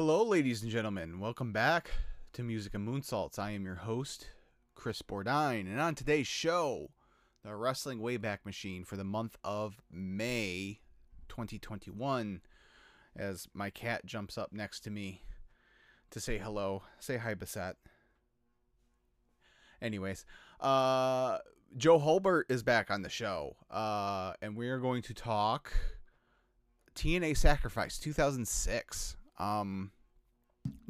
Hello, ladies and gentlemen. Welcome back to Music and Moonsaults. I am your host, Chris Bordine, and on today's show, the Wrestling Wayback Machine for the month of May 2021. As my cat jumps up next to me to say hello. Say hi, Bassett. Anyways, uh, Joe Hulbert is back on the show, uh, and we are going to talk TNA Sacrifice 2006. Um,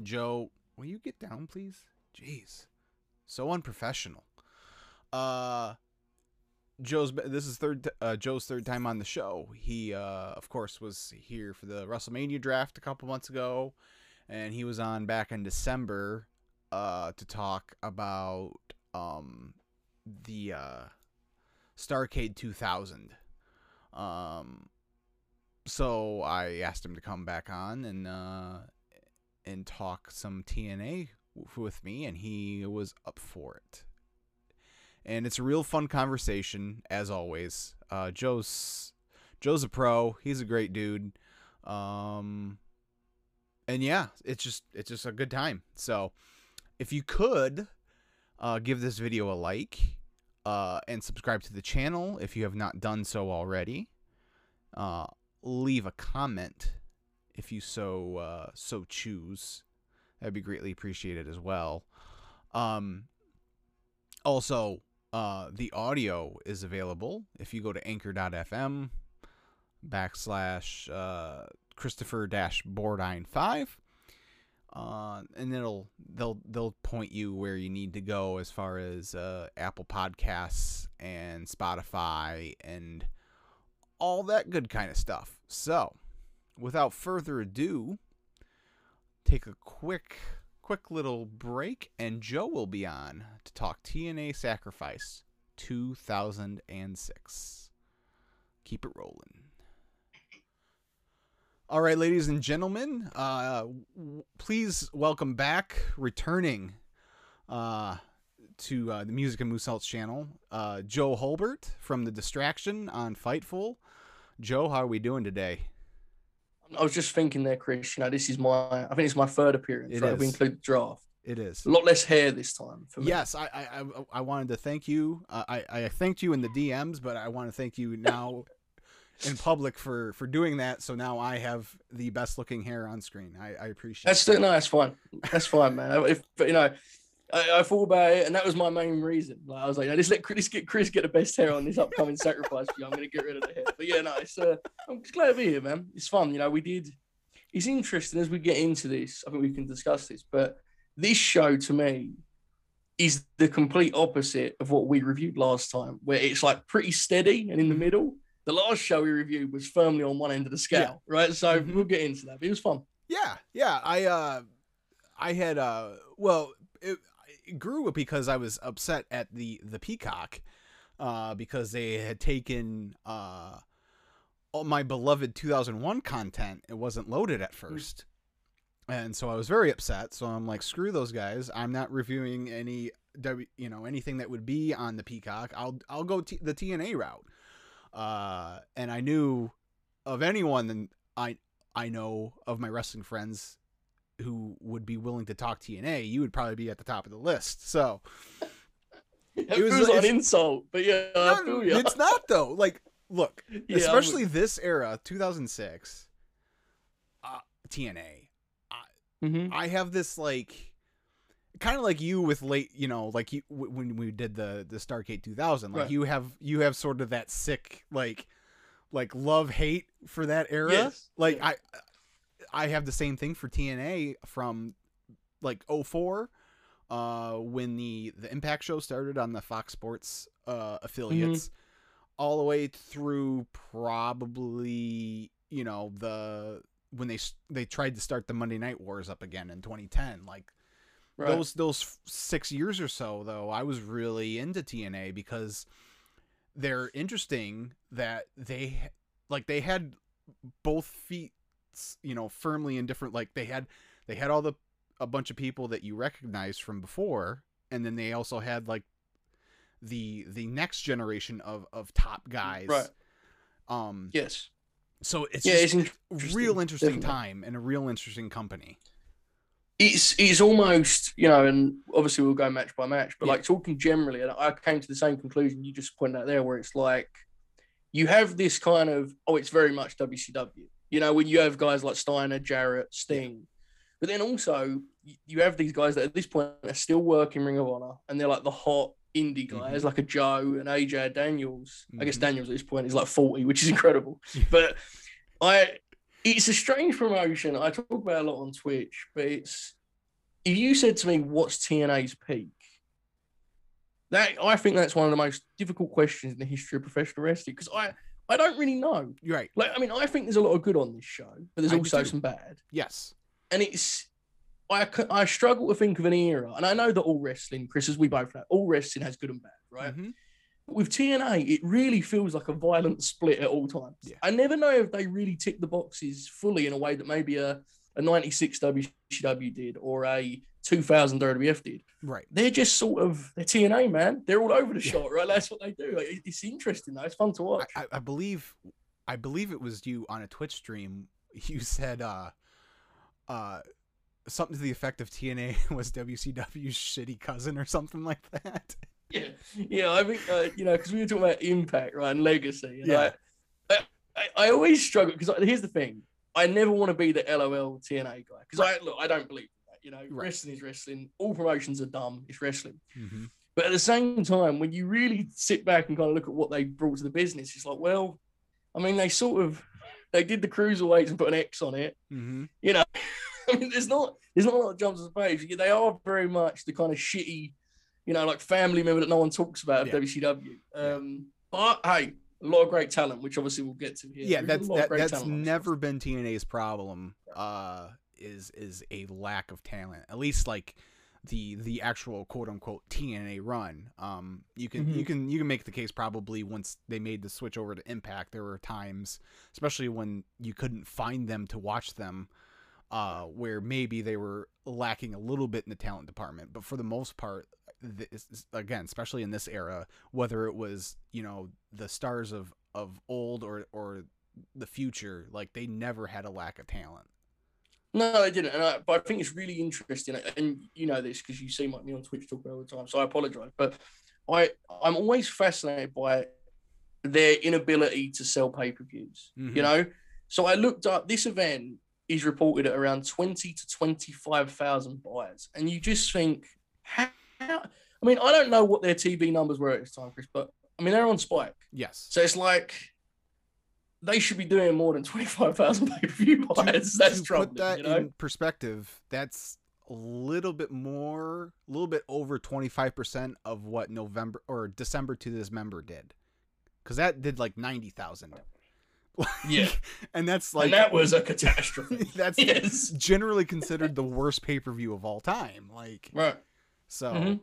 Joe, will you get down, please? Jeez, so unprofessional. Uh, Joe's this is third uh, Joe's third time on the show. He, uh, of course, was here for the WrestleMania draft a couple months ago, and he was on back in December uh, to talk about um, the uh, Starcade 2000. Um, so I asked him to come back on and uh, and talk some TNA with me, and he was up for it. And it's a real fun conversation, as always. Uh, Joe's Joe's a pro. He's a great dude. Um, and yeah, it's just it's just a good time. So, if you could uh, give this video a like uh, and subscribe to the channel if you have not done so already. Uh, leave a comment if you so uh, so choose. That'd be greatly appreciated as well. Um, also, uh, the audio is available if you go to anchor.fm backslash uh, Christopher dash Bordine five. Uh, and it'll they'll they'll point you where you need to go as far as uh, Apple Podcasts and Spotify and all that good kind of stuff. So, without further ado, take a quick quick little break and Joe will be on to talk TNA Sacrifice 2006. Keep it rolling. All right, ladies and gentlemen, uh, w- please welcome back, returning uh, to uh, the Music and Moose channel, uh, Joe Hulbert from The Distraction on Fightful. Joe, how are we doing today? I was just thinking there, Chris. You know, this is my. I think it's my third appearance. It right? is. We include the draft. It is. A lot less hair this time for me. Yes, I, I I I wanted to thank you. Uh, I I thanked you in the DMs, but I want to thank you now in public for for doing that. So now I have the best looking hair on screen. I, I appreciate. That's that. no, that's fine. That's fine, man. If you know, I, I thought about it, and that was my main reason. Like, I was like, let's let Chris get Chris get the best hair on this upcoming sacrifice. I'm going to get rid of the hair. But yeah, no, it's uh, I'm just glad to be here, man. It's fun. You know, we did. It's interesting as we get into this. I think we can discuss this, but this show to me is the complete opposite of what we reviewed last time, where it's like pretty steady and in the middle. The last show we reviewed was firmly on one end of the scale, right? So Mhm. we'll get into that. But it was fun. Yeah, yeah. I uh, I had uh, well, it grew because I was upset at the the Peacock, uh, because they had taken uh, all my beloved 2001 content. It wasn't loaded at first, and so I was very upset. So I'm like, screw those guys. I'm not reviewing any W, you know, anything that would be on the Peacock. I'll I'll go t- the TNA route. Uh, and I knew of anyone that I I know of my wrestling friends who would be willing to talk TNA, you would probably be at the top of the list. So It, was- was, an insult, but yeah, I you. it's not though. Like, look, Yeah, especially this era, 2006, uh, TNA. Mhm. I have this like, kind of like you with late, you know, like you w- when we did the the Starcade 2000. Like Right. you have you have sort of that sick like, like love hate for that era. Yes, Like yeah. I, I have the same thing for TNA from like 04 uh when the the Impact show started on the Fox Sports uh affiliates all the way through probably you know the when they they tried to start the Monday Night Wars up again in 2010 like Right. those those 6 years or so though I was really into TNA because they're interesting that they like they had both feet you know firmly in different like they had they had all the a bunch of people that you recognized from before and then they also had like the the next generation of of top guys Right. um yes, so it's yeah, it's a interesting, real interesting definitely. time and a real interesting company it's it's almost you know, and obviously we'll go match by match, but Yeah. like talking generally, and I came to the same conclusion you just pointed out there, where it's like you have this kind of oh, it's very much WCW. You know, when you have guys like Steiner, Jarrett, Sting, but then also you have these guys that at this point are still working Ring of Honor, and they're like the hot indie guys, like a Joe and AJ Daniels. I guess Mhm. Daniels at this point is like forty, which is incredible. but I it's a strange promotion. I talk about a lot on Twitch, but it's if you said to me, "What's TNA's peak?" That I think that's one of the most difficult questions in the history of professional wrestling because I I don't really know. Right. Like I mean, I think there's a lot of good on this show, but there's I also too. some bad, Yes. and it's. I, I struggle to think of an era, and I know that all wrestling, Chris, as we both know, all wrestling has good and bad, right? Mhm. with TNA, it really feels like a violent split at all times. Yeah. I never know if they really tick the boxes fully in a way that maybe a, a 96 WCW did or a 2000 WWF did. Right. They're just sort of, they're TNA, man. They're all over the Yeah. shot, right? That's what they do. Like, it's interesting, though. It's fun to watch. I, I believe I believe it was you on a Twitch stream. You said uh uh something to the effect of TNA was WCW's shitty cousin or something like that. yeah. Yeah. I think, uh, you know, because we were talking about impact, right? And legacy. And Yeah. I, I, I always struggle because here's the thing I never want to be the LOL TNA guy because I, look, I don't believe. You know, Right. wrestling is wrestling. All promotions are dumb. It's wrestling. Mm-hmm. But at the same time, when you really sit back and kind of look at what they brought to the business, it's like, well, I mean, they sort of they did the cruiserweights and put an X on it. Mm-hmm. You know, I mean, there's not there's not a lot of jumps to page. They are very much the kind of shitty, you know, like family member that no one talks about Yeah. of WCW. Um, but hey, a lot of great talent, which obviously we'll get to here. Yeah, There's that's that, that's on never been TNA's problem. Uh, is is a lack of talent. At least like the the actual quote unquote TNA run. Um, you can you Mhm. can you can make the case probably once they made the switch over to Impact, there were times, especially when you couldn't find them to watch them, uh, where maybe they were lacking a little bit in the talent department. But for the most part, this, again, especially in this era, whether it was you know the stars of of old or or the future, like they never had a lack of talent. No, they didn't. And I, but I think it's really interesting, and you know this because you see me on Twitch talk about all the time. So I apologize, but I I'm always fascinated by their inability to sell pay per views. Mhm. You know, so I looked up this event is reported at around twenty to twenty five thousand buyers, and you just think how, how? I mean, I don't know what their TV numbers were at this time, Chris, but I mean they're on Spike, Yes. so it's like. They should be doing more than twenty five thousand pay per view buyers. That's to troubling. put that you know? in perspective, that's a little bit more, a little bit over twenty five percent of what November or December to Dismember did, because that did like ninety thousand. Yeah. and that's like and that was a catastrophe. that's yes. generally considered the worst pay per view of all time. Like Right. so, Mhm.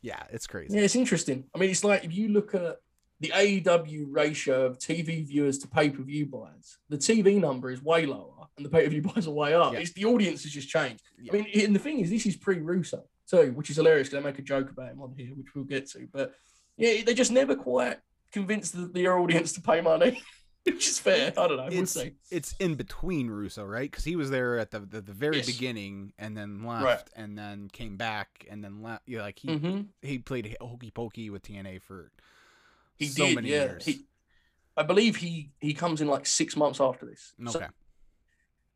yeah, it's crazy. Yeah, it's interesting. I mean, it's like if you look at the AEW ratio of TV viewers to pay per view buyers, the TV number is way lower and the pay per view buyers are way up. Yeah. It's the audience has just changed. Yeah. I mean, and the thing is, this is pre Russo too, which is hilarious because they make a joke about him on here, which we'll get to. But yeah, they just never quite convinced the, their audience to pay money, which is fair. I don't know. We'll It's see. it's in between Russo, right? Because he was there at the, the the very Yes. beginning and then left Right. and then came back and then left. Yeah, like he hmm he played hokey pokey with TNA for He so did, many yeah. years. He, I believe he he comes in like six months after this. So okay,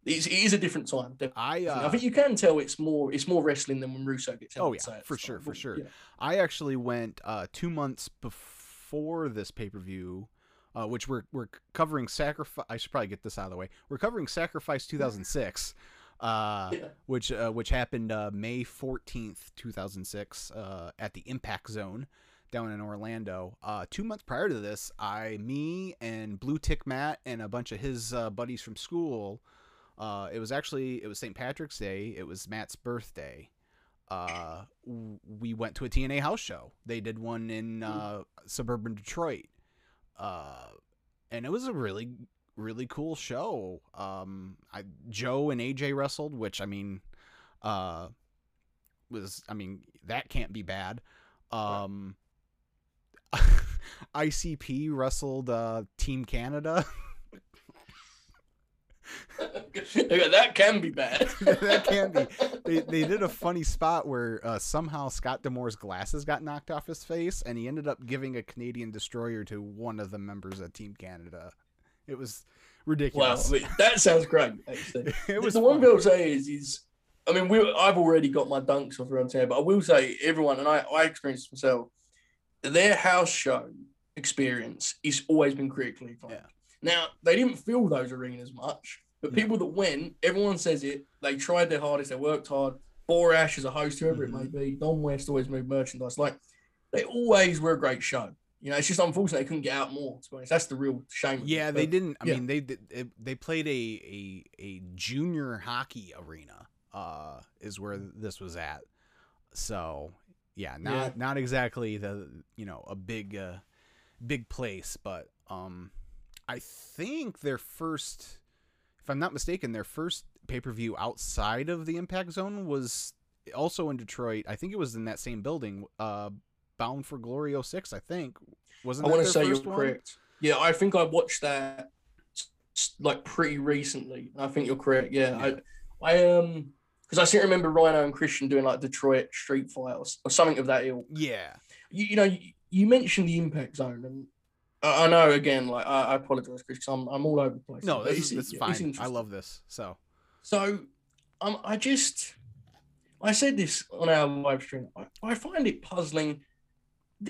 it's, it is a different time. I uh, I think you can tell it's more it's more wrestling than when Russo gets. Oh, yeah, for the sure, time. for sure. yeah. I actually went uh, two months before this pay per view, uh, which we're we're covering sacrifice. I should probably get this out of the way. We're covering Sacrifice 2006, uh, Yeah. which uh, which happened uh, May 14th, 2006, uh, at the Impact Zone down in Orlando. Uh, two months prior to this, I, me, and Blue Tick Matt and a bunch of his uh, buddies from school. Uh, it was actually it was St. Patrick's Day. It was Matt's birthday uh, we went to a TNA house show. They did one in uh, suburban Detroit, uh, and it was a really, really cool show. Um, I, Joe and AJ wrestled, which I mean, uh, was I mean that can't be bad. Um, ICP wrestled uh, Team Canada. that can be bad. that can be. They, they did a funny spot where uh, somehow Scott D'Amore's glasses got knocked off his face, and he ended up giving a Canadian destroyer to one of the members of Team Canada. It was ridiculous. Mean, that sounds great. Actually, it was the one thing I'll say is, is I mean, we I've already got my dunks off around here, but I will say everyone, and I I experienced myself. Their house show experience has always been critically acclaimed. Yeah. Now they didn't fill those arenas much, but people that went, everyone says it. They tried their hardest. They worked hard. Borash as a host, whoever Mhm. it may be, Don West always moved merchandise. Like they always were a great show. You know, it's just unfortunate they couldn't get out more. To be honest, that's the real shame. Yeah, they But- didn't. I yeah. mean, they did. They played a a a junior hockey arena. Uh, is where this was at. So yeah, not Yeah. not exactly the you know a big uh, big place, but um, I think their first, if I'm not mistaken, their first pay per view outside of the Impact Zone was also in Detroit. I think it was in that same building. Uh, Bound for Glory 06, I think. Wasn't I want to say you're one? correct. Yeah, I think I watched that like pretty recently. I think you're correct. Yeah, Yeah. I, I um, because I still remember Rhino and Christian doing like Detroit Street Fight or, or something of that ilk. Yeah. You, you know, you, you mentioned the Impact Zone, and I, I know again, like I, I apologize, Chris, 'cause I'm I'm all over the place. No, this is, it's- it's it's fine. I love this. So So, um, I just, I said this on our live stream. I, I find it puzzling.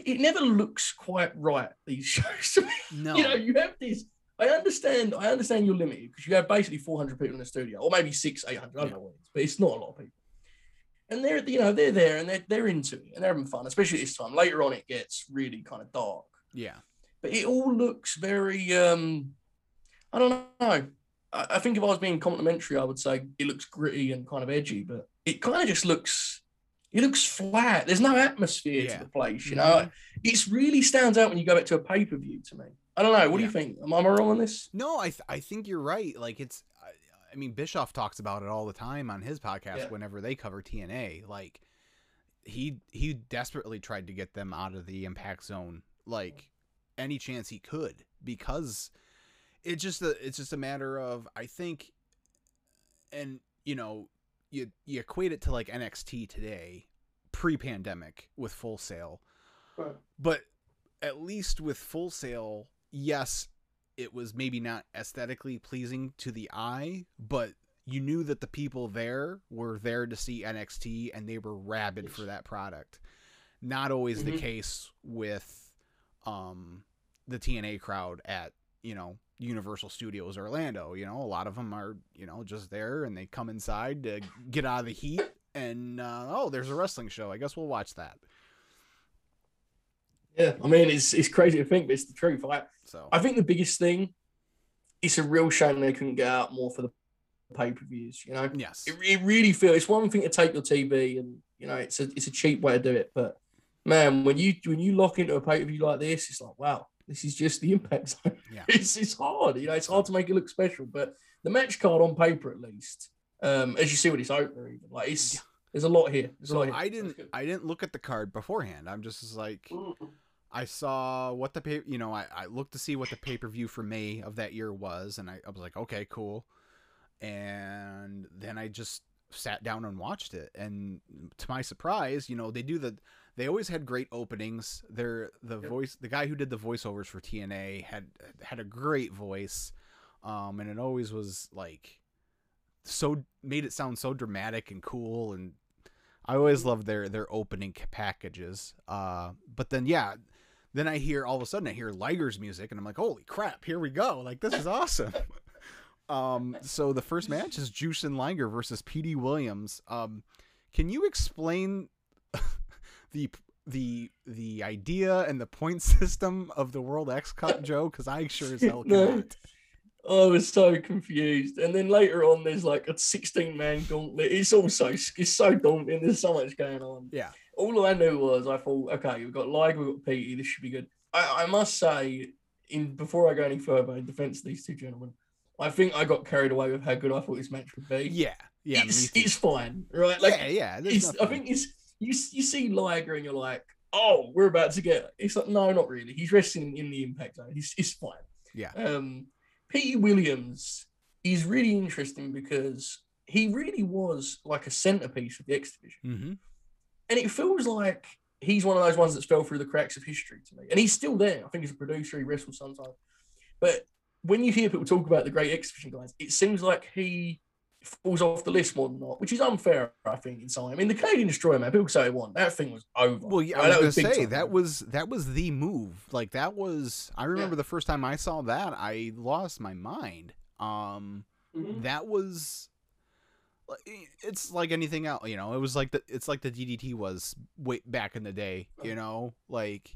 It never looks quite right. These shows to me. no, You know, you have this. I understand. I understand you're limited because you have basically 400 people in the studio, or maybe six, 800. I don't Yeah. know what it is, but it's not a lot of people. And they're, you know, they're there and they're they're into it and they're having fun. Especially this time. Later on, it gets really kind of dark yeah, but it all looks very um i don't know I, I think if i was being complimentary i would say it looks gritty and kind of edgy but it kind of just looks it looks flat there's no atmosphere Yeah. to the place you know Mhm. it really stands out when you go back to a pay-per-view to me i don't know what do you think am i wrong on this no, I th- I think you're right. Like it's, I, I mean, Bischoff talks about it all the time on his podcast Yeah. whenever they cover TNA. Like he he desperately tried to get them out of the impact zone, like any chance he could, because it's just a it's just a matter of I think, and you know, you you equate it to like NXT today, pre-pandemic with Full Sail. Right. but at least with full sail yes it was maybe not aesthetically pleasing to the eye but you knew that the people there were there to see NXT and they were rabid for that product. Not always the Mhm. case with um the TNA crowd at you know Universal Studios Orlando you know? A lot of them are you know just there and they come inside to get out of the heat and uh, oh there's a wrestling show. I guess we'll watch that yeah i mean it's it's crazy to think but it's the truth i so i think the biggest thing it's a real shame they couldn't get out more for the pay-per-views you know yes it, it really feels it's one thing to take your TV and you know it's a it's a cheap way to do it, but man, when you when you lock into a pay per view like this, it's like wow, this is just the impact zone. Yeah. It's it's hard, you know, it's hard to make it look special, but the match card on paper at least, um, as you see with this opener, even like it's Yeah. there's a lot here. There's a So lot here. I didn't. I didn't look at the card beforehand. I'm just like. I saw what the pay you know, I, I looked to see what the pay per view for May of that year was and I, I was like, okay, cool. And then I just sat down and watched it and to my surprise, you know, they do the they always had great openings. They're the Yep. voice the guy who did the voiceovers for TNA had had a great voice. Um and it always was like so made it sound so dramatic and cool and I always love their their opening packages. Uh, but then yeah, then I hear all of a sudden I hear Liger's music and I'm like, holy crap, here we go! Like this is awesome. um, so the first match is Jushin Liger versus Petey Williams. Um, can you explain the the the idea and the point system of the World X Cup, Joe? Because I sure as hell No. cannot. I was so confused. And then later on, there's like a 16 man gauntlet. It's also it's so daunting. There's so much going on. Yeah. All I knew was I thought, okay, we've got Liger, we've got Petey. This should be good. I, I must say, in before I go any further in defense of these two gentlemen, I think I got carried away with how good I thought this match would be. Yeah, yeah, it's, it's fine, right? Like yeah, yeah. it's, I think it's you you see Liger and you're like, oh, we're about to get. It's like no, not really. He's resting in the impact zone. He's it's fine. Yeah. Um, Petey Williams is really interesting because he really was like a centerpiece of the X Division. Mm-hmm. And it feels like he's one of those ones that's fell through the cracks of history to me. And he's still there. I think he's a producer, he wrestles sometimes. But when you hear people talk about the great X Division guys, it seems like he falls off the list more than not, which is unfair, I think, in some way. I mean, the Canadian Destroyer, man, people say won. That thing was over. Well, yeah? I was That gonna say time, that was that was the move. Like that was. I remember Yeah. the first time I saw that, I lost my mind. Um, Mhm. that was. It's like anything else, you know. It was like the it's like the DDT was way back in the day, you know. Like,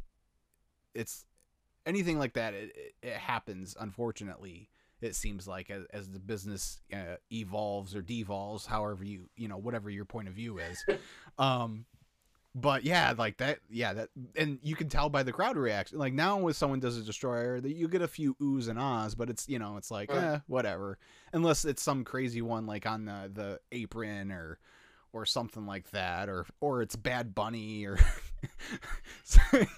it's anything like that. It, it, happens, unfortunately. It seems like as, as the business uh, evolves or devolves, however you you know whatever your point of view is. um, but yeah, like that, yeah, that, and you can tell by the crowd reaction. Like now, when someone does a destroyer, that you get a few oohs and ahs, but it's you know, it's like, Right. eh, whatever. Unless it's some crazy one like on the the apron or or something like that, or or it's Bad Bunny or something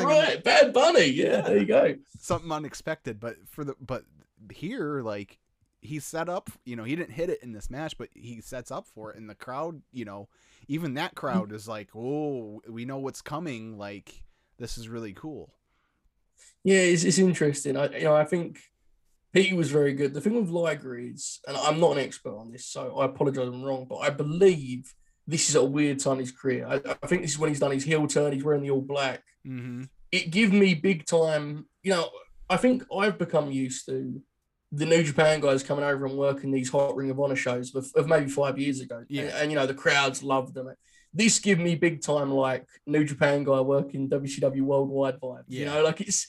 You're right, Bad Bunny. Yeah, there you go. something unexpected. But for the but here, like he set up, you know, he didn't hit it in this match, but he sets up for it, and the crowd, you know, even that crowd is like, oh, we know what's coming. Like this is really cool. Yeah, it's, it's interesting. I you know I think he was very good. The thing with Liger is, and I'm not an expert on this, so I apologize if I'm wrong, but I believe this is a weird time in his career. I, I think this is when he's done his heel turn. He's wearing the all black. Mm-hmm. It give me big time. You know, I think I've become used to the New Japan guys coming over and working these hot Ring of Honor shows of, of maybe five years ago. Yeah. And, and, you know, the crowds loved them. This give me big time like New Japan guy working WCW worldwide vibes. You know, like it's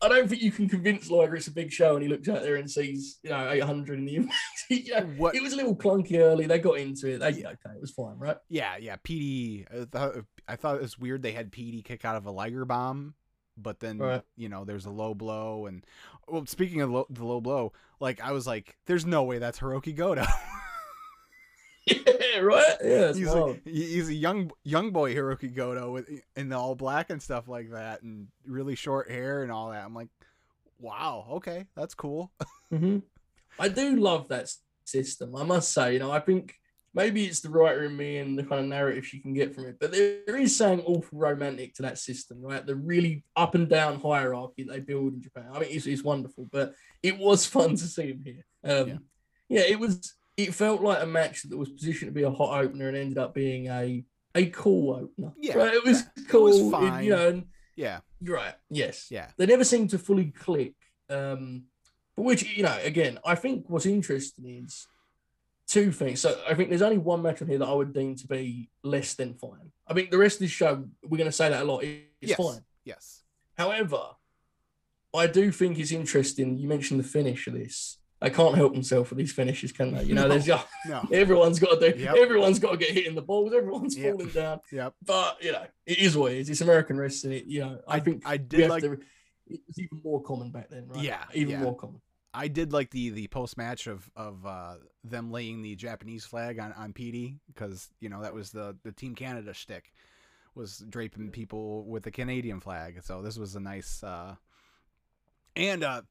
I don't think you can convince Liger it's a big show and he looks out there and sees, you know, 800 in the you know, What? it was a little clunky early. They got into it. They did okay. It was fine, right? Yeah, yeah. Petey. I thought, I thought it was weird they had Petey kick out of a Liger bomb, but then Right. you know there's a low blow and well, speaking of low, the low blow, like I was like, there's no way that's Hirooki Goto. Yeah, right. Yeah, he's wild. a, he's a young young boy Hirooki Goto with in the all black and stuff like that, and really short hair and all that. I'm like, wow, okay, that's cool. hmm I do love that system. I must say, you know, I think maybe it's the writer in me and the kind of narrative she can get from it, but there, is something awful romantic to that system, right? The really up and down hierarchy they build in Japan. I mean, it's, it's wonderful, but it was fun to see him here. Um, Yeah. yeah. it was. It felt like a match that was positioned to be a hot opener and ended up being a a cool opener. Yeah, right? it was yeah. It cool. was it- fine. you know, Yeah, you're right. Yes yeah, they never seem to fully click. Um, but which you know, again, I think what's interesting is two things. So I think there's only one match on here that I would deem to be less than fine. I think the rest of this show, we're going to say that a lot. It's yes, fine. yes, However, I do think it's interesting. You mentioned the finish of this. They can't help themselves with these finishes, can they? You know, there's no. everyone's got to do. Yep. Everyone's got to get hit in the balls. Everyone's Yep. falling down. yep. But you know, it is what it is. It's American wrestling. It, you know, I, I- think I did like- to- it was even more common back then, right? Yeah, even yeah. more common. I did like the the post match of of uh, them laying the Japanese flag on on Petey because you know that was the the Team Canada shtick was draping people with the Canadian flag. So this was a nice uh, and uh,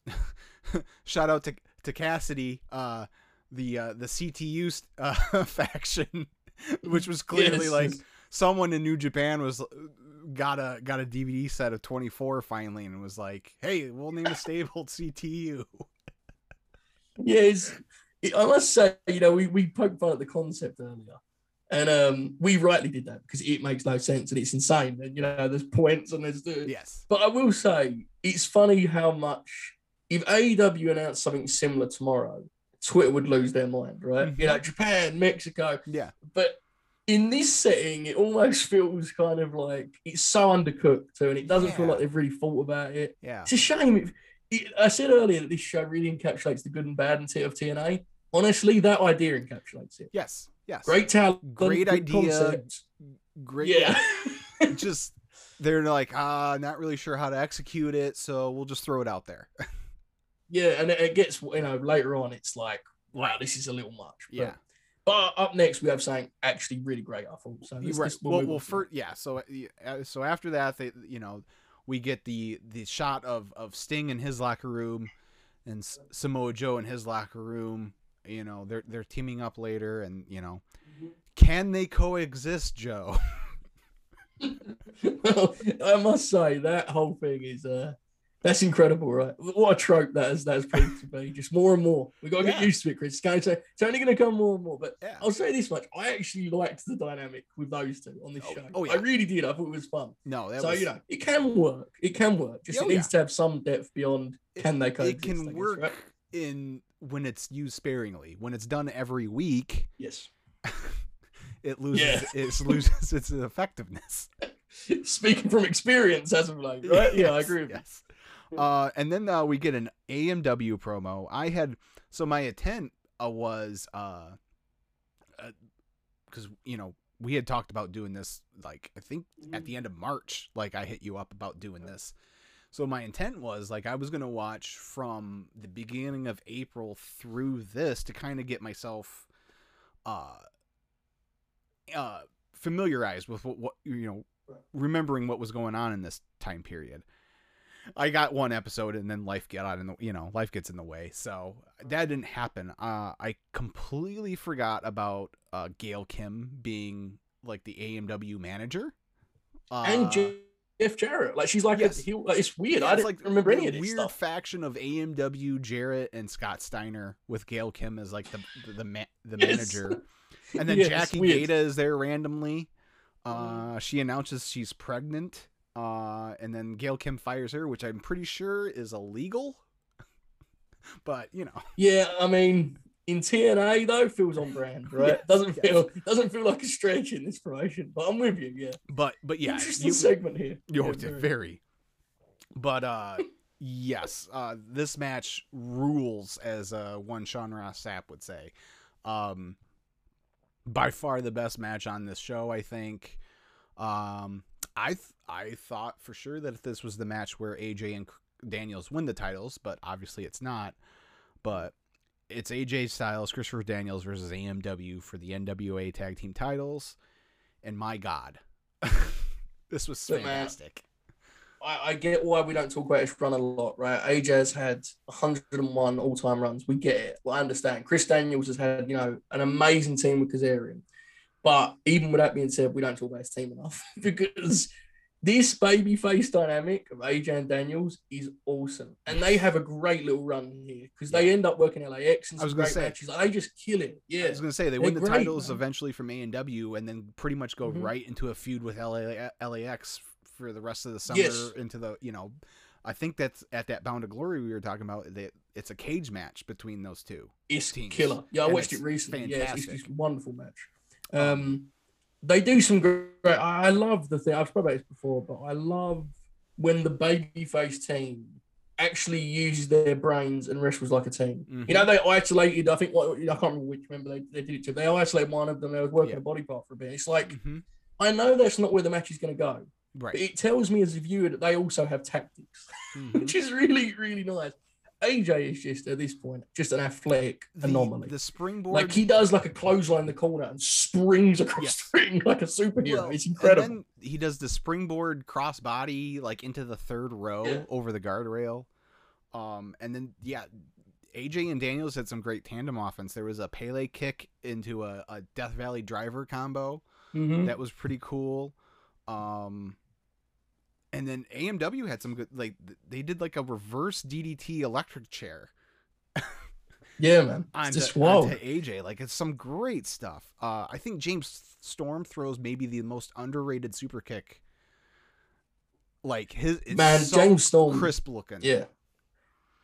shout out to to Cassidy, uh, the uh, the CTU uh, faction, which was clearly Yes, like someone in New Japan was got a got a DVD set of 24 finally and was like, "Hey, we'll name a stable CTU." Yeah, it's, it, I must say, you know, we, we poked fun at the concept earlier. And um, we rightly did that because it makes no sense and it's insane. And, you know, there's points and there's the. Yes. But I will say, it's funny how much, if AEW announced something similar tomorrow, Twitter would lose their mind, right? Mhm. You know, Japan, Mexico. Yeah. But in this setting, it almost feels kind of like it's so undercooked too, and it doesn't feel like they've really thought about it. Yeah. It's a shame. It, I said earlier that this show really encapsulates the good and bad and of TNA. Honestly, that idea encapsulates it. Yes. Yes. Great talent, Great idea. concept. Great. Yeah, just they're like, ah, not really sure how to execute it, so we'll just throw it out there. yeah, and it, gets you know later on. It's like, wow, this is a little much. But, Yeah. But up next, we have something actually really great. I thought so. Let's, right. let's- well, move well, first, yeah. So, uh, so after that, they, you know, we get the the shot of of Sting in his locker room, and S- Samoa Joe in his locker room. You know, they're they're teaming up later, and you know, can they coexist, Joe? well, I must say that whole thing is uh that's incredible, right? What a trope that is. That is proved to be. Just more and more. We gotta get used to it, Chris. It's going to it's only gonna come more and more. But Yeah. I'll say this much. I actually liked the dynamic with those two on this Oh- show. oh, yeah. I really did. I thought it was fun. No, that so was, you know, it can work. It can work. Just Oh, it needs to have some depth beyond It- can they it coexist. I can guess, work right? in when it's used sparingly. When it's done every week, Yes. it loses Yeah. it loses its effectiveness. Speaking from experience as of late, right? Yeah, I agree with Yes. Uh, and then uh, we get an AMW promo. I had so my intent uh, was uh, because you know we had talked about doing this like I think at the end of March. Like I hit you up about doing this. So my intent was like I was gonna watch from the beginning of April through this to kind of get myself uh uh familiarized with what, what you know remembering what was going on in this time period. I got one episode and then life got out in the you know life gets in the way, so that didn't happen. Uh, I completely forgot about uh, Gail Kim being like the AMW manager. Uh, and Jeff Jarrett. Like she's like, yes. a, he, like it's weird. yeah, I didn't like remember any of this weird stuff. faction of AMW Jarrett and Scott Steiner with Gail Kim as like the the the, ma- the Yes. manager, and then Yes, Jackie. Gayda is there randomly. Uh, she announces she's pregnant. Uh, and then Gail Kim fires her, which I'm pretty sure is illegal. but you know, Yeah, I mean, in TNA though, feels on brand, right? Yes, doesn't yes. feel doesn't feel like a stretch in this promotion. But I'm with you. Yeah, but but yeah, interesting you, segment here. you Yeah, it's very. But uh, yes, uh, this match rules, as uh, one Sean Ross Sapp would say. Um, by far the best match on this show, I think. Um, I th- I thought for sure that if this was the match where AJ and Daniels win the titles, but obviously it's not. But it's AJ Styles, Christopher Daniels versus AMW for the NWA Tag Team titles, and my God, this was fantastic. I, I get why we don't talk about his run a lot, right? AJ has had 101 all-time runs. We get it. Well, I understand. Chris Daniels has had, you know, an amazing team with Kazarian. But even with that being said, we don't talk about his team enough because this babyface dynamic of AJ and Daniels is awesome. And they have a great little run here because they end up working LAX and I was some great say- matches. Like, they just kill it. Yeah, I was gonna say they They're win the great, titles man. eventually from AMW, and then pretty much go Mhm. right into a feud with LA, LAX for the rest of the summer Yes. into the you know. I think that's at that Bound of Glory we were talking about. That it's a cage match between those two. It's teams. killer. Yeah, I And watched it recently. Yeah, it's, it's, it's a wonderful match. Um, they do some great. I love the thing. I've spoken about this before, but I love when the babyface team actually use their brains and wrestles like a team. Mhm. You know, they isolated. I think what I can't remember which member they, they did it to. They isolated one of them. They was working Yeah. a body part for a bit. It's like Mhm. I know that's not where the match is going to go, but Right. it tells me as a viewer that they also have tactics, Mhm. which is really really nice. AJ is just at this point just an athletic The, anomaly. the springboard. Like he does like a clothesline in the corner and springs across Yes. the ring like a superhero. Well, it's and incredible. then he does the springboard crossbody like into the third row Yeah. over the guardrail. Um, and then yeah, AJ and Daniels had some great tandem offense. There was a Pele kick into a, a Death Valley driver combo Mhm. that was pretty cool. Um, and then AMW had some good like they did like a reverse DDT electric chair Yeah, man. It's onto, just wow. onto AJ. Like it's some great stuff. Uh, I think James Storm throws maybe the most underrated super kick. Like his it's Man, so James Storm. crisp looking. Yeah.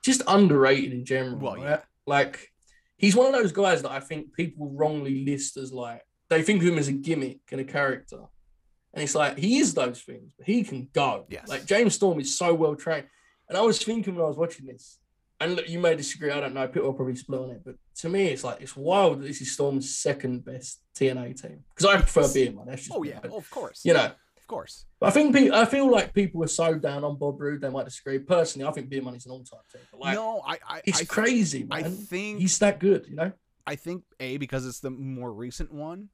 Just underrated in general. Well, right? yeah. Like he's one of those guys that I think people wrongly list as like they think of him as a gimmick and a character. And it's like he is those things, but he can go. Yes. Like James Storm is so well trained. And I was thinking when I was watching this, and look, you may disagree, I don't know, people will probably split on it, but to me, it's like it's wild that this is Storm's second best TNA team. Because I prefer being one. That's just Oh yeah, but, of course. you know, of course. but I think pe- I feel like people are so down on Bob Roode, they might disagree. Personally, I think Beer Money's an all-time team. But like, no, I, I, it's I, crazy, I man. think He's that good, you know? I think a because it's the more recent one.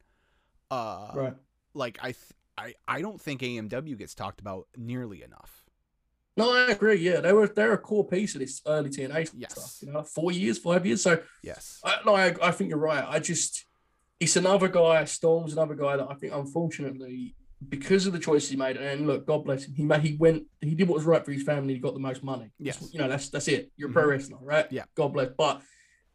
Uh, Right. like I, th- I, I don't think AMW gets talked about nearly enough. No, I agree. Yeah, they were they're a core piece of this early TNA stuff. Yes. You know, four years, five years. So Yes. I, no, I, I think you're right. I just it's another guy. Storm's another guy that I think, unfortunately, because of the choices he made, and look, God bless him. He made, he went, he did what was right for his family. He got the most money. Yes. you know that's that's it. You're a pro Mhm. wrestler, right? Yeah. God bless. But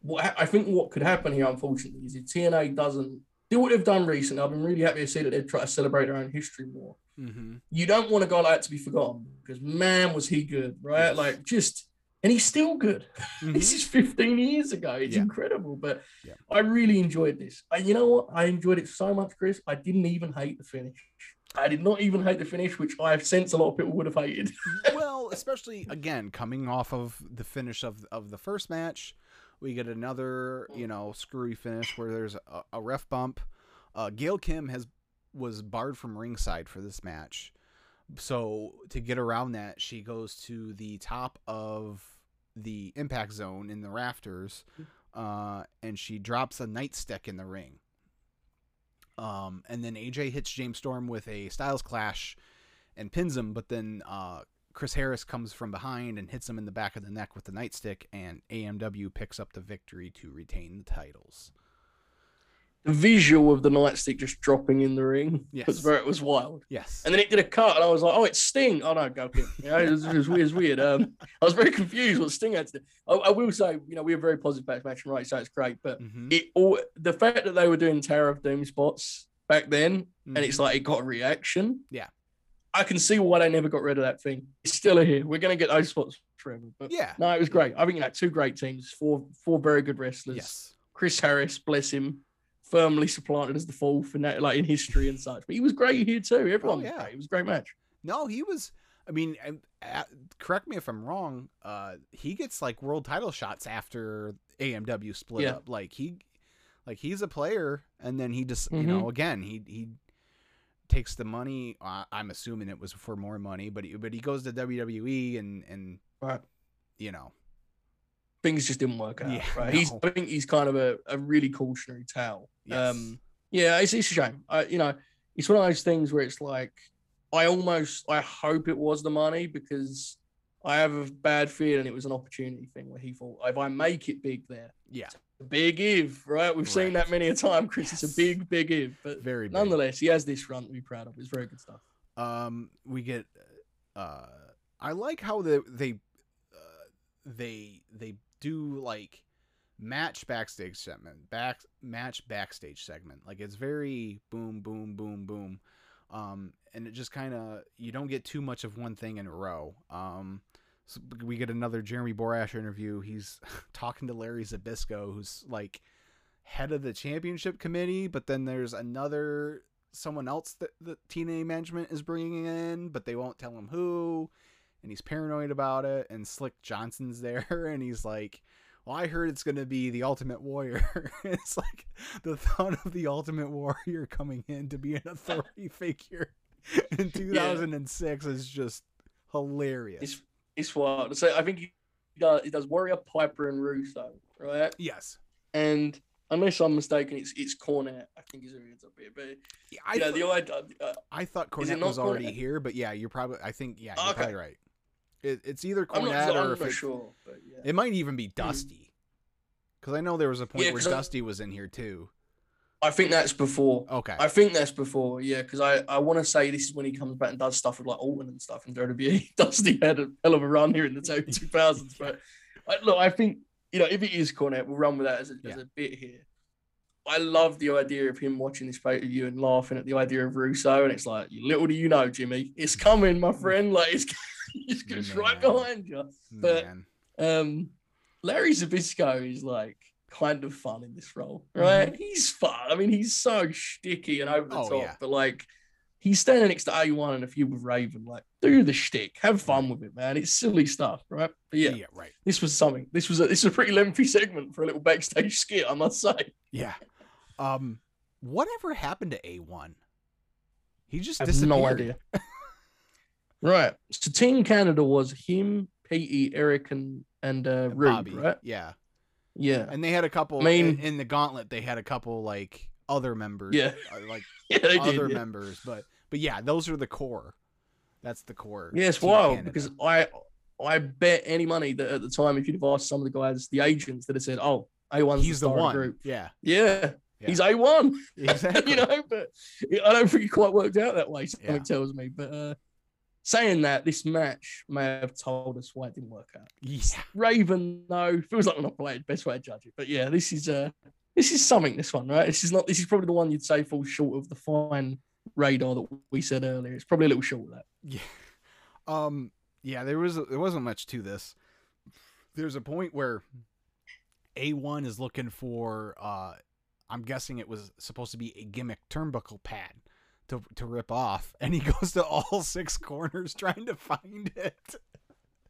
what I think what could happen here, unfortunately, is if TNA doesn't do what they've done recently. I've been really happy to see that they've tried to celebrate their own history more. Mm-hmm. You don't want a guy like that to be forgotten because man, was he good, right? Yes. Like just. And he's still good. This is 15 years ago. It's Mm-hmm. Yeah. incredible. But Yeah. I really enjoyed this. And you know what? I enjoyed it so much, Chris. I didn't even hate the finish. I did not even hate the finish, which I sense a lot of people would have hated. well, especially again coming off of the finish of of the first match, we get another you know screwy finish where there's a, a ref bump. Uh, Gail Kim has was barred from ringside for this match, so to get around that, she goes to the top of the impact zone in the rafters, uh, and she drops a nightstick in the ring. Um, and then AJ hits James Storm with a Styles Clash and pins him, but then uh, Chris Harris comes from behind and hits him in the back of the neck with the nightstick, and AMW picks up the victory to retain the titles. The visual of the nightstick just dropping in the ring Yes. was very, it was wild. Yes. And then it did a cut, and I was like, "Oh, it's Sting." Oh no, go. You know, it was, it was weird. It was weird. Um, I was very confused what Sting had to do. I, I will say, you know, we were very positive about this match, right, so it's great. But Mhm. it all the fact that they were doing Tower of Doom spots back then, and it's Mhm. like it got a reaction. Yeah. I can see why they never got rid of that thing. It's still here. We're gonna get those spots forever. But yeah. no, it was great. I think you know, two great teams, four four very good wrestlers. Yes. Chris Harris, bless him, firmly supplanted as the fourth in that like in history and such. But he was great here too. Everyone, was yeah. great. It was a great match. No, he was. I mean, uh, correct me if I'm wrong. Uh, he gets like world title shots after AMW split Yeah. up. Like he, like he's a player, and then he just, you Mhm. know, again he he takes the money. Uh, I'm assuming it was for more money, but he, but he goes to WWE and and Right. you know, Things just didn't work out. Yeah, right. He's. I think he's kind of a, a really cautionary tale. yes. Um, yeah, it's, it's a shame. I, you know, it's one of those things where it's like, I almost, I hope it was the money because I have a bad feeling it was an opportunity thing where he thought, if I make it big there, yeah, big if, right? We've seen that many a time, Chris. It's a big, big if. But very. big. nonetheless, he has this run to be proud of. It's very good stuff. um we get uh i like how the they uh, they they do like match backstage segment back match backstage segment like it's very boom boom boom boom um and it just kind of you don't get too much of one thing in a row um so we get another jeremy borash interview he's talking to larry zbyszko who's like head of the championship committee but then there's another someone else that the TNA management is bringing in, but they won't tell him who. And he's paranoid about it. And Slick Johnson's there, and he's like, "Well, I heard it's gonna be the Ultimate Warrior." it's like the thought of the Ultimate Warrior coming in to be an authority figure in 2006 is just hilarious. It's it's wild. So I think he does, he does Warrior, Piper, and Russo, right? yes, And unless I'm mistaken, it's it's Cornette. I think is who ends up here. But Yeah, I, yeah, th- the. Uh, I thought Cornette was already here, but yeah, you're probably. I think yeah, you're Okay. probably right. It, it's either I'm not, or I'm if not it's, sure, but yeah. It might even be Dusty. Because I know there was a point Yeah, where 'cause I- Dusty was in here too. I think that's before. Okay. I think that's before, yeah, because I, I want to say this is when he comes back and does stuff with like Alton and stuff and WWE. Dusty had a hell of a run here in the two thousands, but I, look, I think you know if it is Cornette, we'll run with that as a, as a bit here. I love the idea of him watching this pay per view and laughing at the idea of Russo, and it's like, little do you know, Jimmy, it's coming, my friend. Like it's, it's, it's right behind you. but- Man. Um, Larry Zabisco is like kind of fun in this role, right? He's fun. I mean, he's so sticky and over the Mm-hmm. Oh, top, yeah. but like he's standing next to A1 and a few with Raven. Like, do the shtick, have fun with it, man. It's silly stuff, right? But yeah, yeah, right. this was something. This was a this is a pretty lengthy segment for a little backstage skit, I must say. Yeah. Um, whatever happened to A1? He just I have disappeared. no idea. right. So Team Canada was him, Petey, Eric, and and uh, Roode, Bobby. right? Yeah. Yeah. And they had a couple. I mean- in, in the gauntlet, they had a couple like other members. Yeah. uh, like Yeah, other did. yeah. members, but but yeah, those are the core. That's the core. Yeah, it's wild Canada. because I I bet any money that at the time, if you'd have asked some of the guys, the agents, that have said, "Oh, A1's he's the the, one. group." Yeah, Yeah, Yeah. he's A1. exactly. you know, but I don't think it quite worked out that way. Something Yeah. tells me. But uh, saying that, this match may have told us why it didn't work out. Yeah. Raven, though, feels like we're not playing. Best way to judge it. But yeah, this is uh, this is something. This one, right? This is not. This is probably the one you'd say falls short of the fine radar that we said earlier. It's probably a little short of that. Yeah. Um. Yeah. There was there wasn't much to this. There's a point where A1 is looking for. uh I'm guessing it was supposed to be a gimmick turnbuckle pad to to rip off, and he goes to all six corners trying to find it.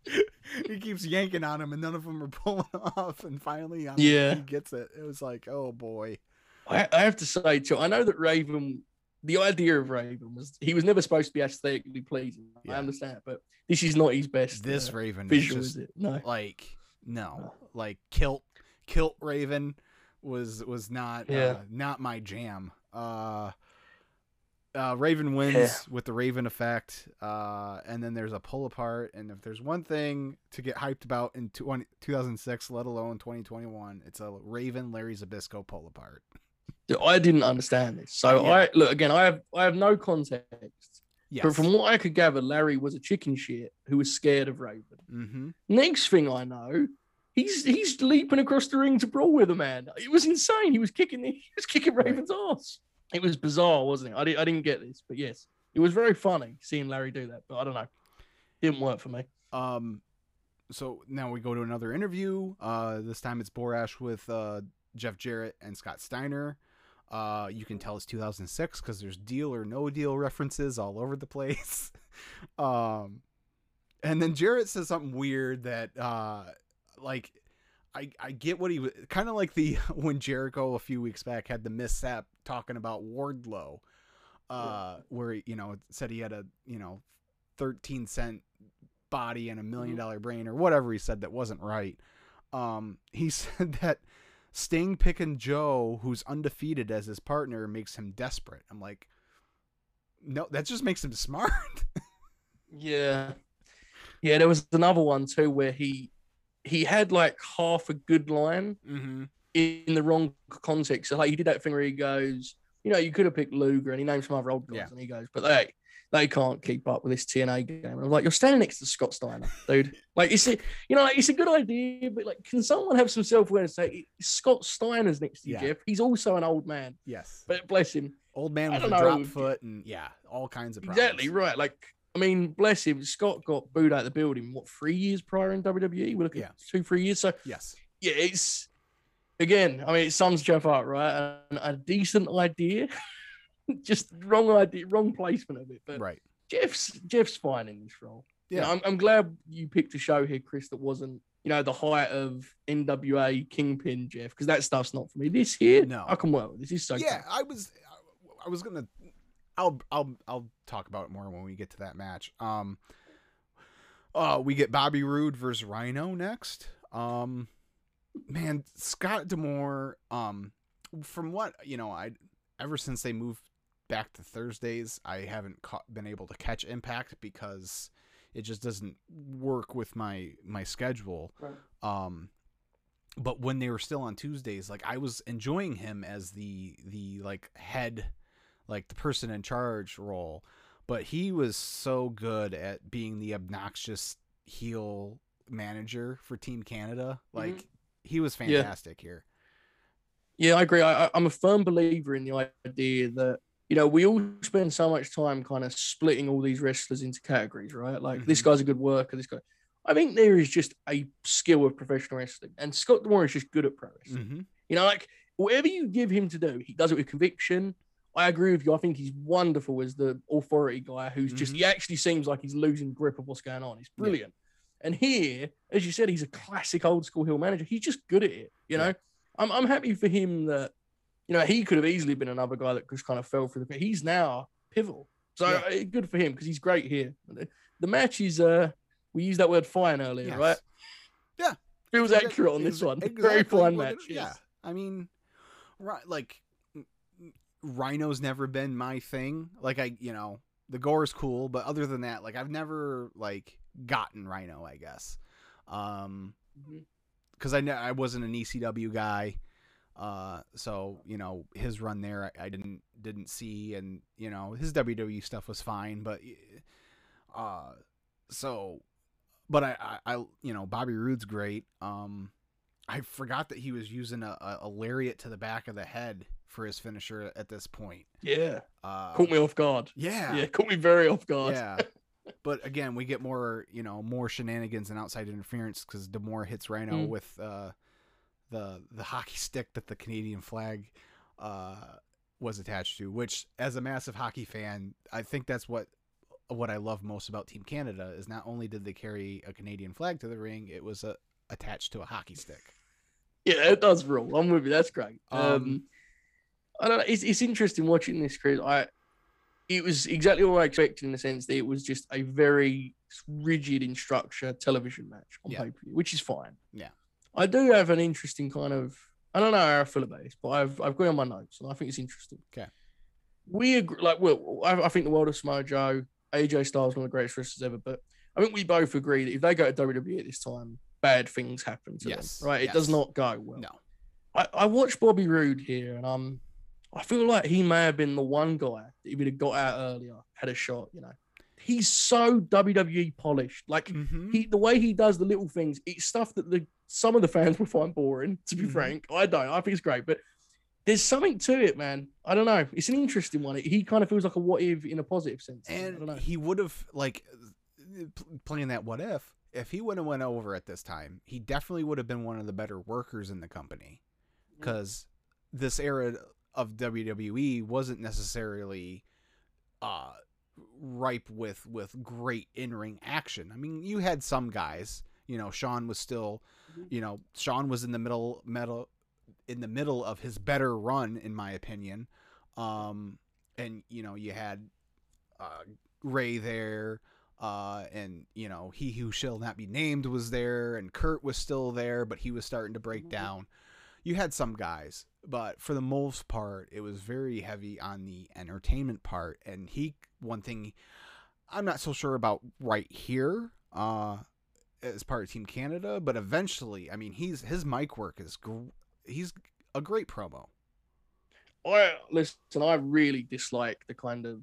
he keeps yanking on him, and none of them are pulling off. And finally, um, Yeah. he gets it. It was like, oh boy. I, I have to say, too, I know that Raven, the idea of Raven was he was never supposed to be aesthetically pleasing. Yeah. I understand, but this is not his best. This uh, Raven is visual, just is it? No. like no like kilt kilt raven was was not uh, not my jam uh uh raven wins Yeah. with the raven effect uh and then there's a pull apart and if there's one thing to get hyped about in 20, 2006 let alone 2021 it's a raven larry zbyszko pull apart Dude, I didn't understand this. So Yeah. I look again. I have I have no context, yes but from what I could gather, Larry was a chicken shit who was scared of Raven. mm-hmm Next thing I know, he's he's leaping across the ring to brawl with a man. It was insane. He was kicking the, he was kicking Right. Raven's ass. It was bizarre, wasn't it? I didn't I didn't get this, but yes, it was very funny seeing Larry do that. But I don't know, didn't work for me. Um, so now we go to another interview. Uh, this time it's Borash with uh, Jeff Jarrett and Scott Steiner. Uh, you can tell it's 2006 because there's deal or no deal references all over the place. um, and then Jarrett says something weird that, uh, like, I, I get what he was kind of like the when Jericho a few weeks back had the mishap talking about Wardlow, uh, where you know said he had a you know 13 cent body and a million dollar brain or whatever he said that wasn't right. Um, he said that Sting picking Joe, who's undefeated as his partner, makes him desperate. I'm like, no, that just makes him smart. Yeah, yeah. There was another one too where he he had like half a good line mm-hmm. in the wrong context. So like he did that thing where he goes, you know, you could have picked Luger and he named some other old guys Yeah. and he goes, but they they can't keep up with this TNA game. And I'm like, you're standing next to Scott Steiner, dude. like it's a, you know, like it's a good idea, but like, can someone have some self awareness? Say Scott Steiner's next to you, Yeah. Jeff. He's also an old man, Yes, but bless him. old man with a drop foot and yeah, all kinds of problems. Exactly right. Like, I mean, bless him. Scott got booed out of the building. What three years prior in WWE? We're looking Yeah. at two, three years. So Yes, yeah, it's again. I mean, it sums Jeff up, right? And a decent idea, just wrong idea, wrong placement of it. But right. Jeff's Jeff's fine in this role. Yeah, Yeah. I'm, I'm glad you picked a show here, Chris, that wasn't you know the height of NWA Kingpin Jeff, because that stuff's not for me. This here, No. I can work with. This is so yeah, good. I was, I was gonna, I'll, I'll, I'll talk about it more when we get to that match. Um, uh, we get Bobby Roode versus Rhino next. Um, man, Scott D'Amore. Um, from what you know, I ever since they moved back to Thursdays, I haven't caught, been able to catch Impact because it just doesn't work with my my schedule. Right. Um, but when they were still on Tuesdays, like I was enjoying him as the the like head, like the person in charge role. But he was so good at being the obnoxious heel manager for Team Canada. Like he was Yeah. fantastic here. Yeah, I agree. I, I'm a firm believer in the idea that you know we all spend so much time kind of splitting all these wrestlers into categories, right? Like this Mhm. guy's a good worker. This guy. I think there is just a skill of professional wrestling, and Scott D'Amore is just good at pro wrestling. Mm-hmm. You know, like whatever you give him to do, he does it with conviction. I agree with you. I think he's wonderful as the authority guy who's just, Mhm. he actually seems like he's losing grip of what's going on. He's Yeah. brilliant. And here, as you said, he's a classic old school hill manager. He's just good at it. You know, Yeah. I'm, I'm happy for him that, you know, he could have easily been another guy that just kind of fell through the, he's now pivotal. So Yeah. uh, good for him because he's great here. The, match is, uh, we used that word fine earlier, Yes. right? Yeah. Feels accurate on this one. Very fine match. Yeah, I mean, right? Like, Rhino's never been my thing. Like I, you know, the gore is cool, but other than that, like I've never like gotten Rhino, I guess. Um, Mhm. because I I wasn't an ECW guy, uh, so you know his run there I, I didn't didn't see, and you know his WWE stuff was fine, but uh, so, but I, I, I you know Bobby Roode's great. Um, I forgot that he was using a, a, a lariat to the back of the head for his finisher at this point. Yeah, Uh, caught me off guard. yeah, Yeah, caught me very off guard. yeah. But again, we get more, you know, more shenanigans and outside interference because D'Amore hits Rhino Mm. with uh, the the hockey stick that the Canadian flag uh, was attached to. Which, as a massive hockey fan, I think that's what what I love most about Team Canada is not only did they carry a Canadian flag to the ring, it was uh, attached to a hockey stick. Yeah, it does rule. I'm with you. That's great. Um, Um, I don't know. It's, it's interesting watching this, Chris. I it was exactly what I expected in the sense that it was just a very rigid in structure television match on Yeah. pay per view, which is fine. Yeah. I do have an interesting kind of I don't know how I feel about this, but I've I've got it on my notes and I think it's interesting. Okay. We agree, like well, I, I think the world of Smojo, AJ Styles, one of the greatest wrestlers ever, but I think we both agree that if they go to WWE at this time, bad things happen to Yes, them. Right? It does not go well. No, I, I watched Bobby Roode here, and um, I feel like he may have been the one guy that if he'd have got out earlier, had a shot. You know, he's so WWE polished. Like mm-hmm. he, the way he does the little things, it's stuff that the some of the fans will find boring. To be Mhm. frank, I don't. I think it's great, but there's something to it, man. I don't know. It's an interesting one. He kind of feels like a what if in a positive sense. I don't and know. he would have like playing that what if if he would have went over at this time he definitely would have been one of the better workers in the company because this era of wwe wasn't necessarily uh ripe with with great in-ring action i mean you had some guys you know sean was still Mhm. you know sean was in the middle middle in the middle of his better run in my opinion um and you know you had uh, Ray there, uh, and you know he who shall not be named was there, and Kurt was still there, but he was starting to break Mhm. down. You had some guys, but for the most part, it was very heavy on the entertainment part. And he, one thing, I'm not so sure about right here, uh, as part of Team Canada, but eventually, I mean, he's his mic work is gr- he's a great promo. I listen. I really dislike the kind of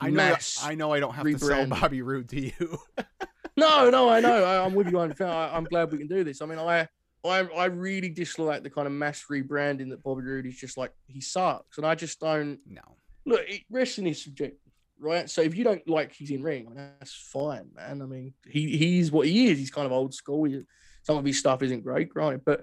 I know, I know, I don't have to sell. Bobby Roode to you. No, no, I know. I, I'm with you. I'm, I'm glad we can do this. I mean, I, I, I really dislike the kind of mass rebranding that Bobby Roode is just like he sucks, and I just don't no. look. It, wrestling is subjective, right? So if you don't like he's in ring, that's fine, man. I mean, he he's what he is. He's kind of old school. He, some of his stuff isn't great, granted, but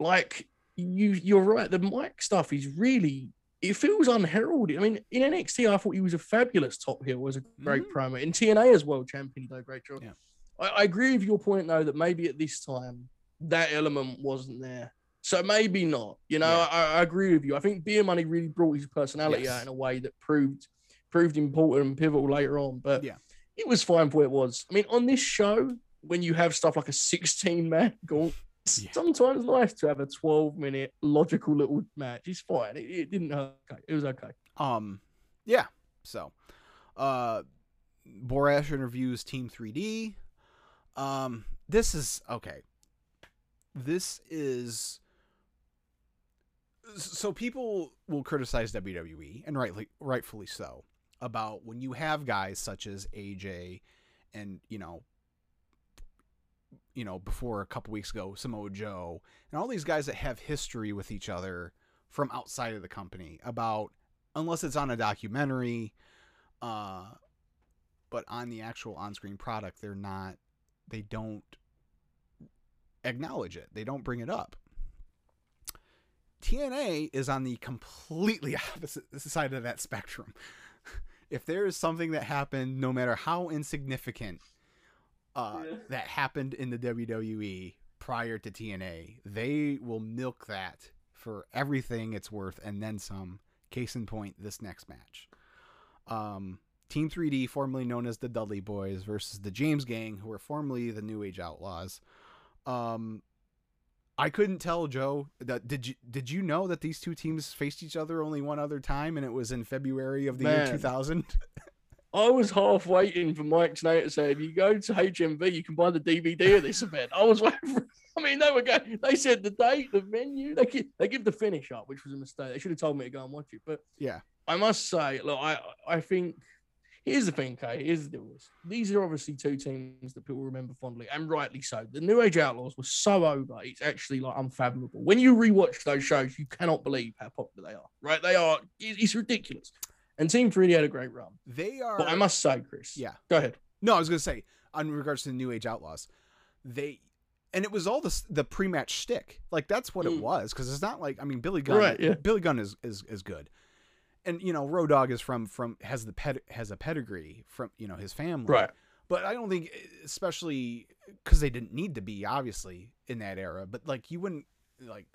like you, you're right. The mic stuff is really. It feels unheralded. I mean, in NXT, I thought he was a fabulous top heel, was a great mm-hmm. promo. In TNA as well, champion, though, great job. Yeah. I, I agree with your point though that maybe at this time that element wasn't there. So maybe not. You know, Yeah. I, I agree with you. I think Beer Money really brought his personality Yes. out in a way that proved proved important and pivotal later on. But Yeah. it was fine for what it was. I mean, on this show, when you have stuff like a 16 man gauntlet, Yeah. sometimes nice to have a 12 minute logical little match. It's fine. It, it didn't hurt. Okay. It was okay. Um, yeah. So, uh, Borash interviews Team 3D. Um, this is okay. This is so people will criticize WWE and rightly rightfully so about when you have guys such as AJ and you know you know before a couple weeks ago Samoa Joe and all these guys that have history with each other from outside of the company about unless it's on a documentary uh but on the actual on-screen product they're not they don't acknowledge it they don't bring it up TNA is on the completely opposite side of that spectrum if there is something that happened no matter how insignificant uh, Yeah. that happened in the WWE prior to TNA they will milk that for everything it's worth and then some case in point this next match um, Team 3D, formerly known as the Dudley Boys, versus the James Gang, who were formerly the New Age Outlaws. Um, I couldn't tell Joe. That did you did you know that these two teams faced each other only one other time, and it was in February of the year 2000? I was half waiting for Mike Tenay to say, if you go to HMV, you can buy the DVD of this event. I was waiting for, I mean, they were going, they said the date, the venue, they give, they give the finish up, which was a mistake. They should have told me to go and watch it. But Yeah. I must say, look, I, I think, here's the thing, Kay, here's the deal. These are obviously two teams that people remember fondly, and rightly so. The New Age Outlaws were so over, it's actually like unfathomable. When you rewatch those shows, you cannot believe how popular they are, right? They are, it's ridiculous. And Team 3D had a great run. They are. But I must say, Chris. Yeah. Go ahead. No, I was gonna say, in regards to the New Age Outlaws, they, and it was all the the pre-match shtick. Like that's what it Mm. was, because it's not like I mean Billy Gunn. Right, yeah. Billy Gunn is is is good, and you know Road Dogg is from from has the ped has a pedigree from you know his family. Right. But I don't think, especially because they didn't need to be obviously in that era. But like you wouldn't like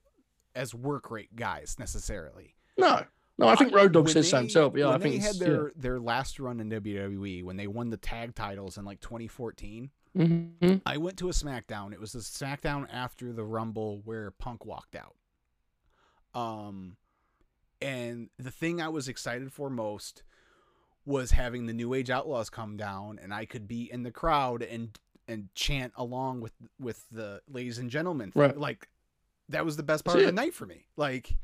as work rate guys necessarily. No. No, I think Road Dogg says so himself. Yeah, I think they had their their last run in WWE when they won the tag titles in like 2014. yeah. Mhm. I went to a SmackDown. It was the SmackDown after the Rumble where Punk walked out. Um, and the thing I was excited for most was having the New Age Outlaws come down, and I could be in the crowd and and chant along with with the ladies and gentlemen. Right. Like that was the best part That's of the night for me. Like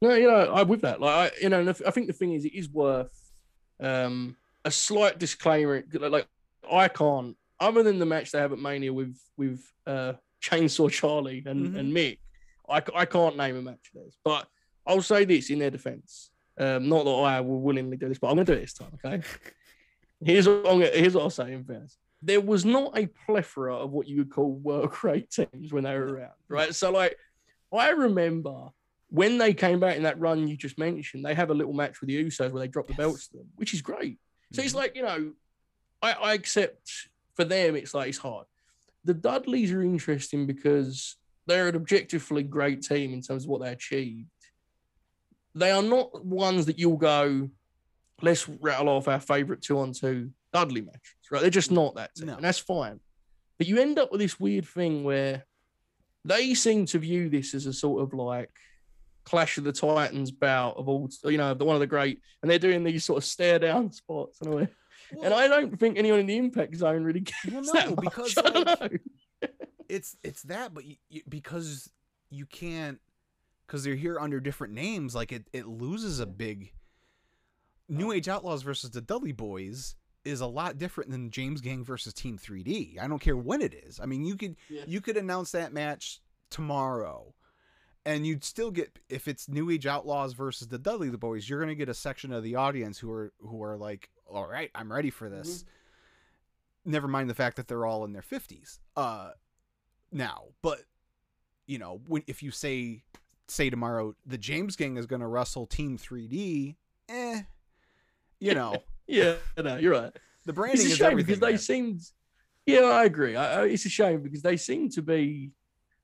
No, you know, I'm with that. Like, I, you know, and I think the thing is, it is worth um, a slight disclaimer. Like, I can't, other than the match they have at Mania with with uh, Chainsaw Charlie and, Mhm. and Mick, I, I can't name a match of theirs. But I'll say this in their defense. Um, not that I will willingly do this, but I'm going to do it this time. Okay. here's what I'm gonna, here's what I'll say in fairness. There was not a plethora of what you would call work rate teams when they were around, right? So like, I remember when they came back in that run you just mentioned, they have a little match with the Usos where they drop the Yes. belts to them, which is great. So it's Mhm. like you know, I, I accept for them it's like it's hard. The Dudleys are interesting because they're an objectively great team in terms of what they achieved. They are not ones that you'll go, let's rattle off our favorite two on two Dudley matches, right? They're just not that team, No. and that's fine. But you end up with this weird thing where they seem to view this as a sort of like Clash of the Titans bout of all, you know, the one of the great, and they're doing these sort of stare down spots and all that. And I don't think anyone in the impact zone really gets Well, that no, much. because, like, it's it's that but you, you, because you can't because they're here under different names like it, it loses a big new age outlaws versus the dudley boys is a lot different than james gang versus team 3d i don't care when it is. I mean you could Yeah. you could announce that match tomorrow and you'd still get if it's new age outlaws versus the dudley boys you're going to get a section of the audience who are who are like all right i'm ready for this. Never mind the fact that they're all in their 50s uh now but you know when if you say say tomorrow the james gang is going to wrestle team 3d eh you know Yeah, no, you're right. the branding It's a is shame everything because they there. seemed. Yeah, I agree. I, it's a shame because they seem to be.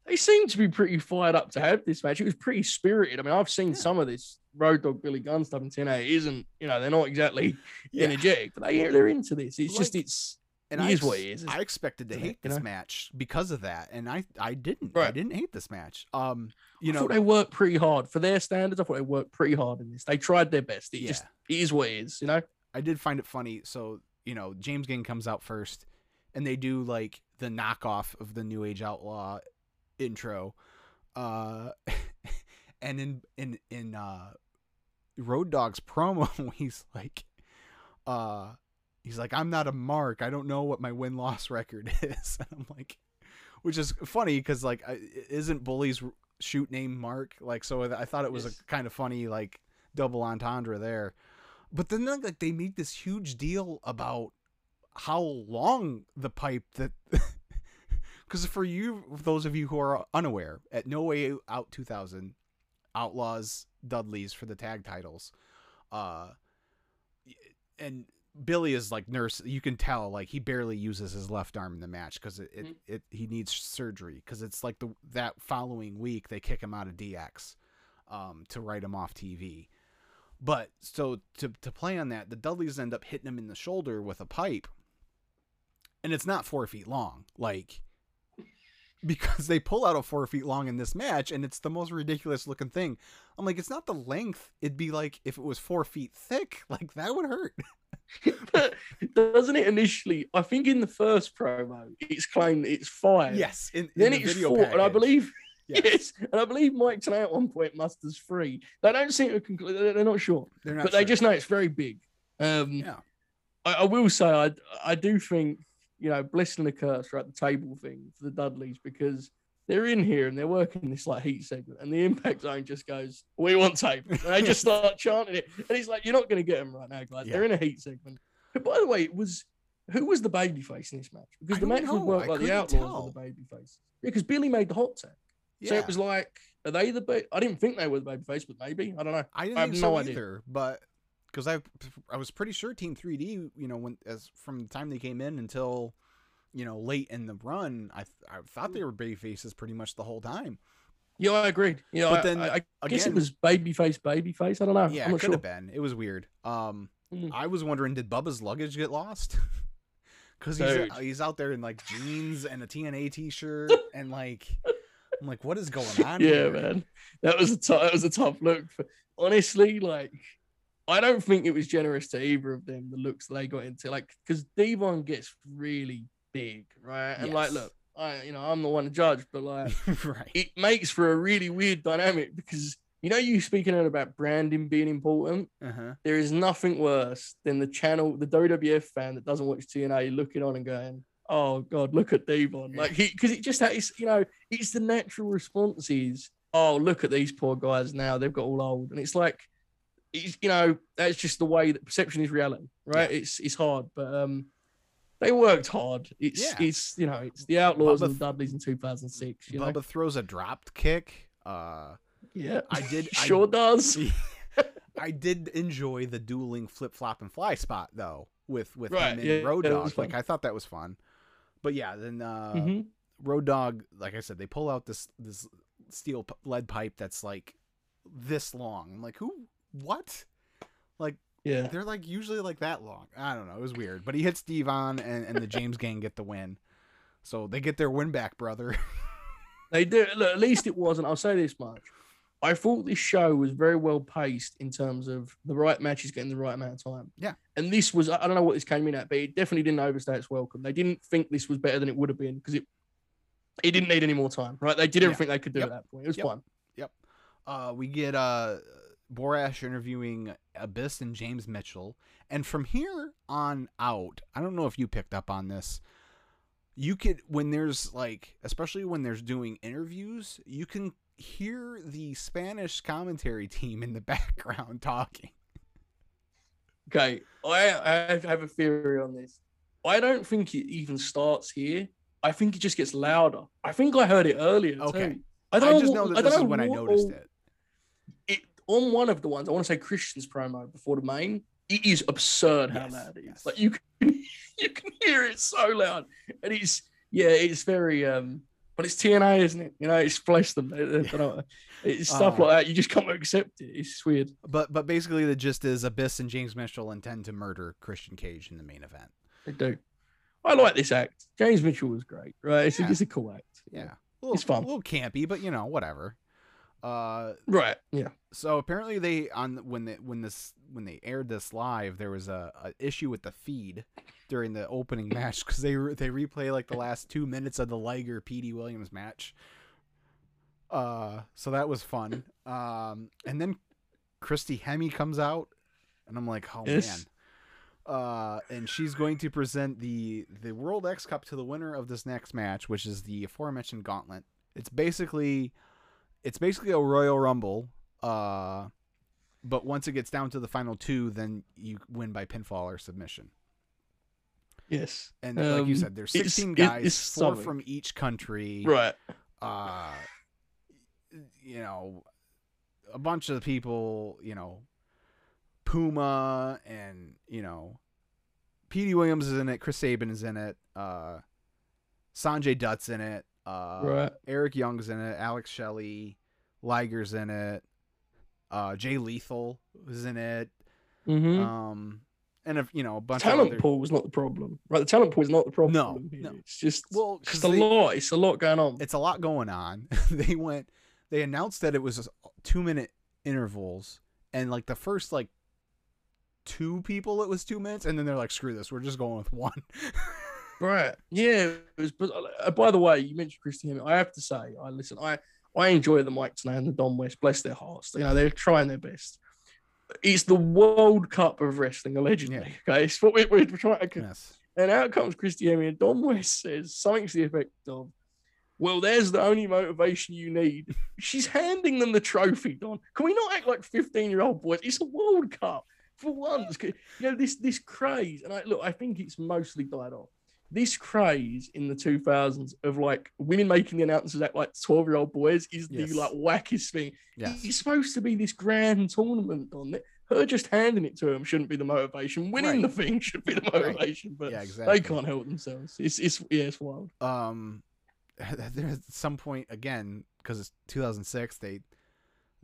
They seem to be pretty fired up to have this match. It was pretty spirited. I mean, I've seen Yeah. some of this Road Dogg Billy Gunn stuff in TNA. It isn't, you know, they're not exactly Yeah. energetic, but they, they're into this. It's just, Like, it's, and it I is what it is, I expected to it, hate this know? match because of that, and I I didn't. I didn't hate this match. Um, you I thought they worked pretty hard for their standards. I thought they worked pretty hard in this. They tried their best. It yeah, just it is what it is, you know. I did find it funny. So you know, James Gang comes out first, and they do like the knockoff of the New Age Outlaw intro, uh, and in in in uh, Road Dogg's promo, he's like, uh, he's like, I'm not a mark. I don't know what my win loss record is. And I'm like, which is funny because like, I- isn't Bully's shoot name Mark? Like, so I thought it was Yes. a kind of funny like double entendre there. But then like they made this huge deal about how long the pipe that because for you those of you who are unaware at no way out 2000 outlaws dudleys for the tag titles uh and billy is like nurse you can tell like he barely uses his left arm in the match because it, it, Mhm. it he needs surgery because it's like the that following week they kick him out of dx um to write him off tv but so to to play on that, the Dudleys end up hitting him in the shoulder with a pipe, and it's not four feet long, like because they pull out a four feet long in this match, and it's the most ridiculous looking thing. I'm like, it's not the length; it'd be like if it was four feet thick, like that would hurt. but doesn't it initially? I think in the first promo, it's claimed it's five. Yes. In, in Then the it's video four, and I believe Yes. yes. and I believe Mike Tenay at one point musters three. They don't seem to conclude. They're not sure, They're not but they just know it's very big. Um, Yeah. I, I will say I I do think you know blessing the curse right the table thing for the Dudleys because they're in here and they're working this like heat segment and the impact zone just goes we want table and they just start chanting it. And he's like you're not going to get them right now guys. They're in a heat segment. But by the way it was who was the baby face in this match? Because I the match worked I by the outlaws tell. were the baby face yeah because Billy made the hot tag. So Yeah. it was like are they the ba- I didn't think they were the baby face but maybe. I don't know. I didn't I have no so idea. either, but because I I was pretty sure Team 3D, you know, when as from the time they came in until you know late in the run, I I thought they were baby faces pretty much the whole time. yeah I agreed yeah But I, then, I, I guess it was baby face baby face I don't know yeah, I'm it could sure have been. It was weird. Um, Mm. I was wondering, did Bubba's luggage get lost? Because he's he's out there in like jeans and a TNA t-shirt and like I'm like, what is going on? yeah, here? man, that was a tough. That was a tough look. For, honestly, like, I don't think it was generous to either of them. The looks they got into, like, because Devon gets really big, right? And like, look, I, you know, I'm the one to judge, but like, right. it makes for a really weird dynamic because you know, you speaking about branding being important. Uh-huh. There is nothing worse than the channel, the WWF fan that doesn't watch TNA looking on and going, "Oh God, look at Devon!" Like he, because it just it's you know, it's the natural response is, "Oh, look at these poor guys now; they've got all old," and it's like, it's, you know, that's just the way that perception is reality, right? It's it's hard, but um, they worked hard. It's Yeah. it's you know, it's the Outlaws Bubba and the Dudleys in 2006. You know, throws a dropped kick. Uh, yeah, I did. I sure does. I did enjoy the dueling flip flop and fly spot though with with Right, him and yeah, Road Dogg. Like. I thought that was fun. But yeah, then uh Mhm. Road Dogg, like I said, they pull out this this steel p- lead pipe that's like this long. I'm like, who? What? Like Yeah. they're like usually like that long. I don't know. It was weird. But he hits Devon and and the James Gang get the win. So they get their win back, brother. They do. Look, at least it wasn't. I'll say this much. I thought this show was very well paced in terms of the right matches getting the right amount of time. Yeah. And this was, I don't know what this came in at, but it definitely didn't overstay its welcome. They didn't think this was better than it would have been because it it didn't need any more time, right? They did Yeah. everything they could do Yep. at that point. It was Yep. fun. uh, we get uh, Borash interviewing Abyss and James Mitchell. And from here on out, I don't know if you picked up on this. You could, when there's like, especially when there's doing interviews, you can hear the Spanish commentary team in the background talking. Okay. I, I have a theory on this. I don't think it even starts here. I think it just gets louder. I think I heard it earlier. Okay. Too. I I, don't just what- know that I this don't is when I noticed it. On one of the ones I want to say Christian's promo before the main. It is absurd how Yes, loud it is. yes. Like you can you can hear it so loud, and it's yeah, it's very um. But it's TNA, isn't it? You know, it's bless them. They- they- they It's stuff Uh, like that. You just can't accept it. It's weird. But but basically the gist is Abyss and James Mitchell intend to murder Christian Cage in the main event. They do. I like this act. James Mitchell was great. Right? It's, Yeah. a, it's a cool act. Yeah, a little, It's fun. a little campy, but you know whatever. Uh, Right. Yeah. so apparently they on when they when this when they aired this live there was a, a issue with the feed during the opening match because they re- they replay like the last two minutes of the Liger Petey Williams match. Uh, so that was fun. Um, and then Christy Hemme comes out, and I'm like, oh Yes. man. Uh, and she's going to present the the World X Cup to the winner of this next match, which is the aforementioned Gauntlet. It's basically, it's basically a Royal Rumble. Uh, but once it gets down to the final two, then you win by pinfall or submission. Yes. And like you Um, said, there's 16 it- guys, it's four something. from each country. Right. Uh, you know, a bunch of people. You know, Puma and you know, Petey Williams is in it. Chris Sabin is in it. Uh, Sanjay Dutt's in it. Uh, right. Eric Young's in it. Alex Shelley, Liger's in it. Uh, Jay Lethal is in it. Mm-hmm. Um, and if you know a bunch talent of other. pool was not the problem. Right, the talent pool is not the problem. No, no. It's just Well, just a they- lot. It's a lot going on. it's a lot going on. they went, they announced that it was two minute intervals, and like the first like two people it was two minutes, and then they're like, "Screw this, we're just going with one." Right. Yeah. It was, but uh, by the way, you mentioned Christy. I have to say, I listen. I I enjoy the Mike Tenay and the Don West. Bless their hearts. You know, they're trying their best. It's the World Cup of wrestling, allegedly. Yeah. Okay, it's what we're, we're trying to. yes. And out comes Christy Hemme, and Don West says something to the effect of, "Well, there's the only motivation you need." She's handing them the trophy, Don. Can we not act like fifteen-year-old boys? It's a World Cup for once. You know this this craze, and I look. I think it's mostly died off this craze in the 2000s of like women making the announcements act like 12 year old boys is Yes. the like wackiest thing. Yes. It's supposed to be this grand tournament on it. Her just handing it to them shouldn't be the motivation. Winning Right. the thing should be the Right. motivation, but yeah, exactly. they can't help themselves. It's it's yeah, it's wild. um there's some point again because it's 2006 they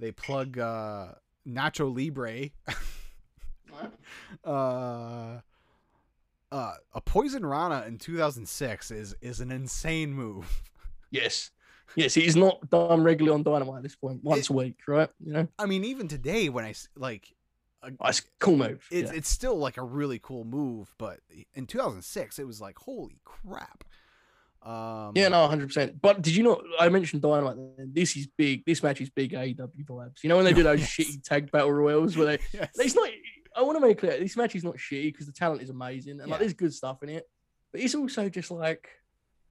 they plug uh nacho libre uh uh a poison rana in 2006 is is an insane move Yes. Yes, he's not done regularly on Dynamite at this point, once a week, right? You know, i mean even today when I like uh, Oh, it's a cool move. it's yeah. it's still like a really cool move but in 2006 it was like holy crap um Yeah, no, hundred percent. But did you know I mentioned Dynamite. This is big. This match is big AEW vibes. You know when they do those Yes. shitty tag battle royals where they? yes. It's not. I want to make clear. This match is not shitty because the talent is amazing and Yeah. like there's good stuff in it. But it's also just like,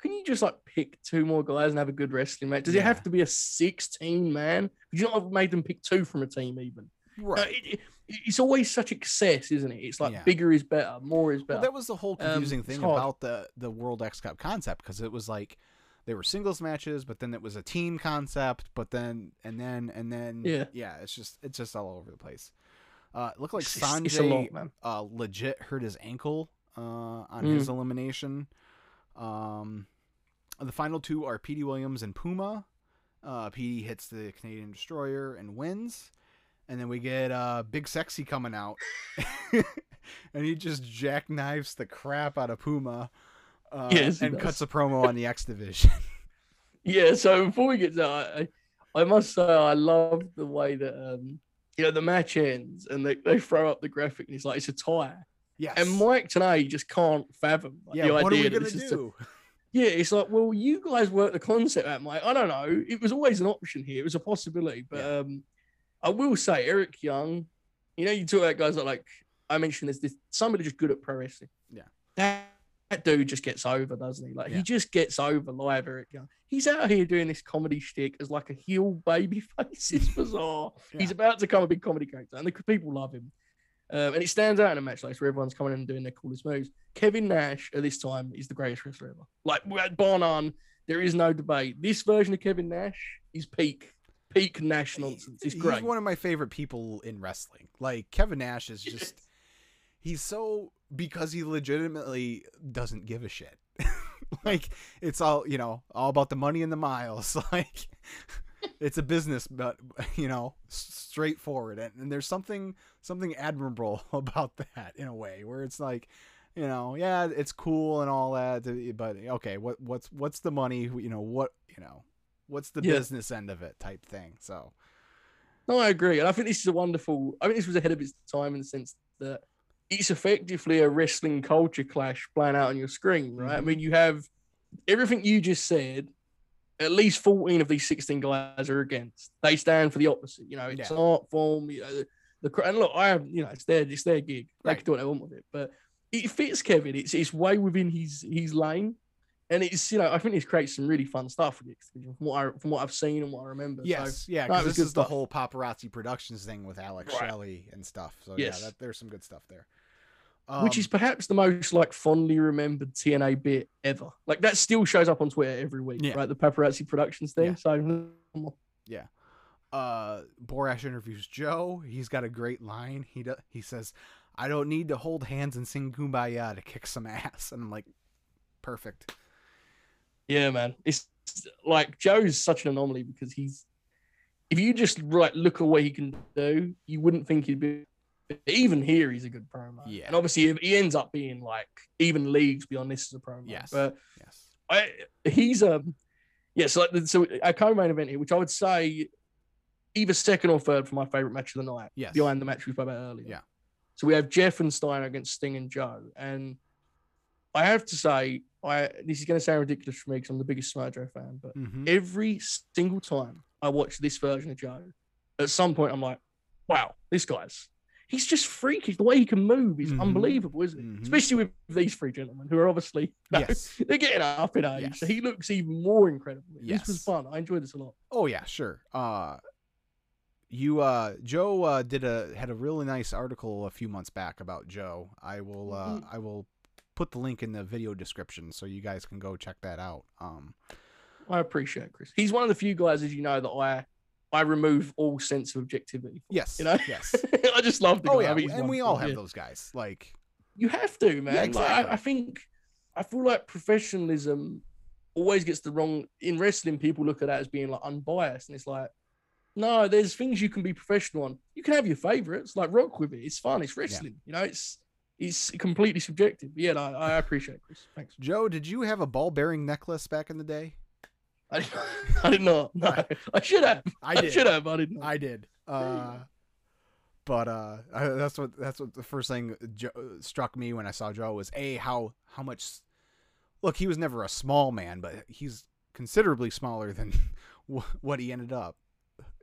can you just like pick two more guys and have a good wrestling match? Does Yeah. it have to be a sixteen man? Could you not have made them pick two from a team even? Right it, it- it's always such excess, isn't it? It's like Yeah. bigger is better, more is better. Well, that was the whole Um, confusing it's thing about the the World X Cup concept because it was like they were singles matches, but then it was a team concept, but then and then and then Yeah. yeah, it's just it's just all over the place. Uh, it looked like It's- Sanjay it's lot, uh, legit hurt his ankle uh, on Mm. his elimination. Um, the final two are Petey Williams and Puma. Uh, Petey hits the Canadian Destroyer and wins. And then we get uh, Big Sexy coming out. and he just jackknifes the crap out of Puma. Uh, Yes, and does. cuts a promo on the X Division. Yeah, so before we get to that, I, I must say I love the way that um you know the match ends and they, they throw up the graphic and it's like it's a tire. yes. And Mike Tenay just can't fathom like, yeah, the what are idea we going to a- do? yeah, it's like, well, you guys work the concept out, Mike. I don't know. It was always an option here. It was a possibility. But Yeah. um I will say Eric Young, you know, you talk about guys that like I mentioned this, this somebody just good at pro wrestling. Yeah. That that dude just gets over, doesn't he? Like Yeah. he just gets over live Eric Young. He's out here doing this comedy shtick as like a heel baby face. It's bizarre. He's about to become a big comedy character, and the people love him. Um, and it stands out in a match like this where everyone's coming in and doing their coolest moves. Kevin Nash at this time is the greatest wrestler ever. Like bar none, there is no debate. This version of Kevin Nash is peak, peak Nash nonsense. It's He's great. one of my favorite people in wrestling. Like Kevin Nash is just he's so because he legitimately doesn't give a shit. like it's all, you know, all about the money and the miles. Like it's a business but you know, straightforward and, and there's something something admirable about that in a way where it's like you know, yeah, it's cool and all that, but okay, what what's what's the money? You know, what you know, what's the Yeah. business end of it type thing. So No, I agree. And I think this is a wonderful, I think this was ahead of its time in the sense that it's effectively a wrestling culture clash playing out on your screen, right? I mean, mm-hmm. you have everything you just said, at least 14 of these 16 guys are against. They stand for the opposite. You know, it's Yeah. art form, you know, the, the and look, I have, you know, it's their it's their gig. They Right. can do what they want with it. But it fits Kevin. It's it's way within his his lane. And it's you know, I think this creates some really fun stuff with from what I from what I've seen and what I remember. So, Yes, yeah, because this is the whole paparazzi productions thing with Alex Right. Shelley and stuff. So Yes. yeah, that, there's some good stuff there. Which Um, is perhaps the most like fondly remembered TNA bit ever. Like that still shows up on Twitter every week, Yeah. right? The paparazzi productions thing. Yeah. So yeah, uh Borash interviews Joe. He's got a great line. He do, he says, "I don't need to hold hands and sing kumbaya to kick some ass." And I'm like, perfect. yeah, man, it's like Joe's such an anomaly because he's if you just like look at what he can do, you wouldn't think he'd be. Even here, he's a good promo. Yeah. and obviously he ends up being like even leagues beyond this as a promo. Yes. but Yes. I he's um yeah, so like so our co-main event here, which I would say either second or third for my favorite match of the night. Yes. Behind the match we spoke about earlier. Yeah. So we have Jeff and Steiner against Sting and Joe. And I have to say, I this is going to sound ridiculous for me because I'm the biggest Samoa Joe fan, but Mhm. every single time I watch this version of Joe, at some point I'm like, wow, this guy's he's just freaky. The way he can move is Mhm. unbelievable, isn't it? Mhm. Especially with these three gentlemen who are obviously you know, Yes. they're getting up in age. Yes. So he looks even more incredible. This was fun. I enjoyed this a lot. Oh yeah, sure. Uh you uh Joe uh did a had a really nice article a few months back about Joe. I will uh Mhm. I will put the link in the video description so you guys can go check that out. Um I appreciate it, Chris. He's one of the few guys, as you know, that I I remove all sense of objectivity. yes. You know? Yes. I just love the oh guy. yeah, and we all have Yeah. those guys. Like You have to, man. Like, exactly. I, I think I feel like professionalism always gets the wrong in wrestling. People look at that as being like unbiased, and it's like, no, there's things you can be professional on. You can have your favorites, like rock with it. It's fun. It's wrestling. You know, it's it's completely subjective. Yeah, no, I appreciate it, Chris. Thanks. Joe, did you have a ball bearing necklace back in the day? I, I did not. No, I should have. I I, did. should have. I did not. I did. Uh but uh I, that's what that's what the first thing Joe, struck me when I saw Joe was a how how much look he was never a small man but he's considerably smaller than wh- what he ended up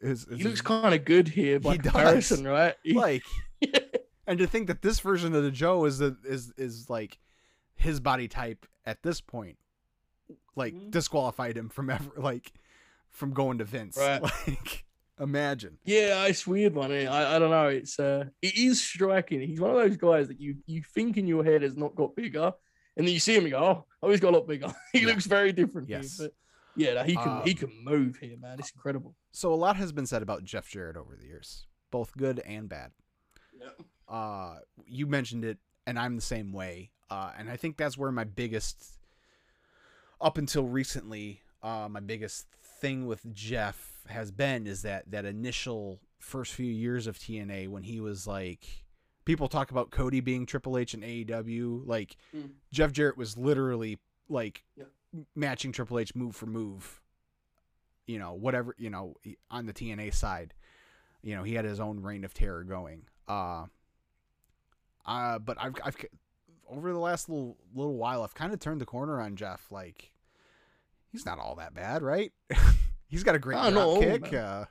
is, is he looks kind of good here by He does. right? Like and to think that this version of the Joe is the is is like his body type at this point like Mhm. disqualified him from ever like from going to Vince Right. like imagine Yeah, it's weird one. eh? I, I don't know. It's uh, it is striking. He's one of those guys that you you think in your head has not got bigger, and then you see him and go, oh, oh, he's got a lot bigger. he Yeah. looks very different. Yes. Here, but yeah, no, he can he Um, can move here, man. It's incredible. So a lot has been said about Jeff Jarrett over the years, both good and bad. Yeah. Uh, you mentioned it, and I'm the same way. Uh, and I think that's where my biggest, up until recently, uh, my biggest thing with Jeff has been is that that initial first few years of TNA when he was like, people talk about Cody being Triple H and AEW, like Mm. Jeff Jarrett was literally like matching Triple H move for move you know, whatever, you know, on the TNA side, you know, he had his own reign of terror going. Uh, uh, but I've, I've, over the last little, little while, I've kind of turned the corner on Jeff. Like, he's not all that bad, right? he's got a great drop kick. Uh,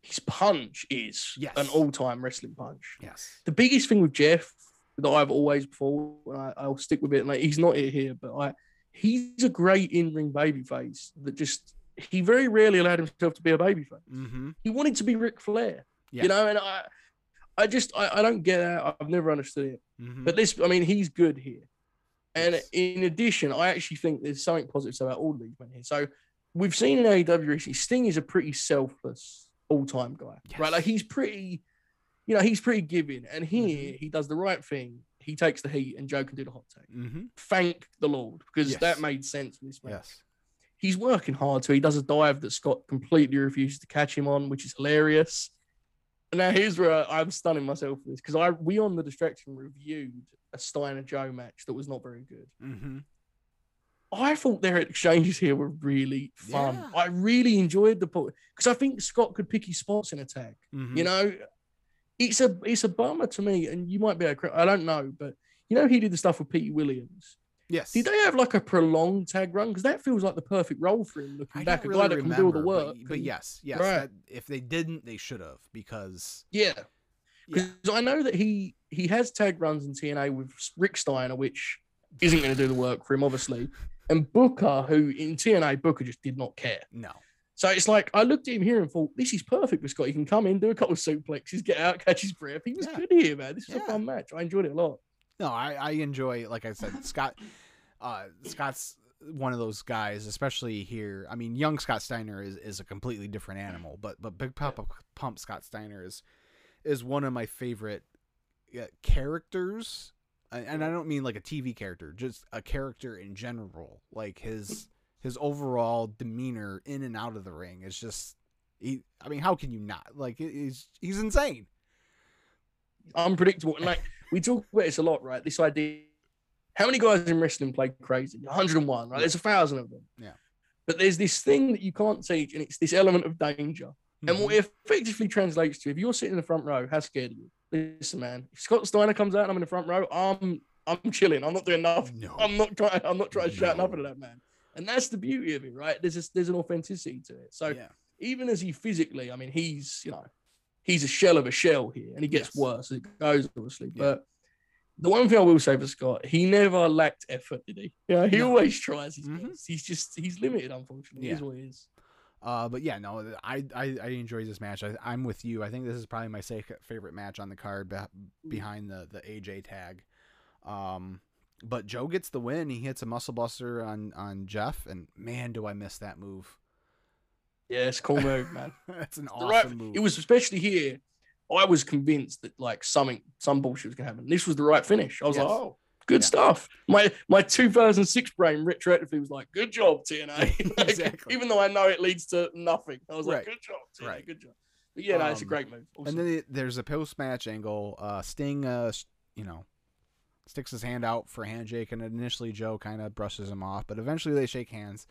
His punch is Yes. an all time wrestling punch. yes. The biggest thing with Jeff that I've always before, and I, I'll stick with it. Like, he's not here here, but I he's a great in ring babyface that just he very rarely allowed himself to be a babyface. Mm-hmm. he wanted to be Ric Flair. Yeah. You know, and I I just I, I don't get that. I've never understood it. Mm-hmm. But this I mean he's good here. And Yes. in addition, I actually think there's something positive about all these men here. So we've seen in AEW recently, Sting is a pretty selfless all-time guy. Right? Like he's pretty, you know, he's pretty giving. And here Mm-hmm. he does the right thing. He takes the heat and Joe can do the hot take. mm-hmm. Thank the Lord, because Yes. that made sense in this match Yes. he's working hard. So he does a dive that Scott completely refuses to catch him on, which is hilarious. Now here's where I'm stunning myself for this because I we on the distraction reviewed a Steiner Joe match that was not very good. Mm-hmm. I thought their exchanges here were really fun. Yeah. I really enjoyed the point because I think Scott could pick his spots in attack. Mm-hmm. You know, it's a it's a bummer to me, and you might be to, I don't know, but you know he did the stuff with Pete Williams. Yes. Did they have like a prolonged tag run? Because that feels like the perfect role for him. Looking I back, don't a guy really that can do all the work. But, but yes, yes. Right. That, if they didn't, they should have because yeah. yeah. Because I know that he he has tag runs in TNA with Rick Steiner, which isn't going to do the work for him, obviously. And Booker, who in TNA Booker just did not care. no. So it's like I looked at him here and thought, this is perfect for Scott. He can come in, do a couple of suplexes, get out, catch his breath. He was Yeah. good here, man. This was Yeah. a fun match. I enjoyed it a lot. No, I, I enjoy, like I said, Scott. Uh, Scott's one of those guys, especially here. I mean, young Scott Steiner is, is a completely different animal, but but Big Papa Pump Scott Steiner is is one of my favorite uh, characters, and and I don't mean like a TV character, just a character in general. Like his his overall demeanor in and out of the ring is just. He, I mean, how can you not like? He's he's insane. Unpredictable. And like we talk about this a lot, right? This idea. How many guys in wrestling play crazy? 101, right? There's a thousand of them. Yeah. But there's this thing that you can't teach, and it's this element of danger. And Mhm. what it effectively translates to, if you're sitting in the front row, how scared are you? listen, man, if Scott Steiner comes out and I'm in the front row, I'm I'm chilling. I'm not doing nothing. No. I'm not trying. I'm not trying to shout No. nothing at that man. And that's the beauty of it, right? There's a, there's an authenticity to it. So yeah. even as he physically, I mean, he's you know, he's a shell of a shell here, and he gets Yes. worse as it goes, obviously. Yeah. But the one thing I will say for Scott, he never lacked effort, did he? Yeah, he No. always tries his Mhm. best. He's just he's limited, unfortunately. He is what he is. Uh, but yeah, no, I I, I enjoyed this match. I, I'm with you. I think this is probably my favorite match on the card be- behind the the AJ tag. Um, but Joe gets the win. He hits a muscle buster on on Jeff, and man, do I miss that move. Yeah, it's a cool move, man. That's an The awesome right- move. It was especially here. I was convinced that like something, some bullshit was gonna happen. This was the right finish. I was Yes. like, oh, good Yeah. stuff. My my 2006 brain retroactively was like, good job, TNA. Like, Exactly. Even though I know it leads to nothing, I was Right. like, good job, TNA, Right. good job. But yeah, no, it's a Um, great move. Awesome. And then there's a post match angle. Uh, Sting, uh, you know, sticks his hand out for a handshake, and initially Joe kind of brushes him off, but eventually they shake hands.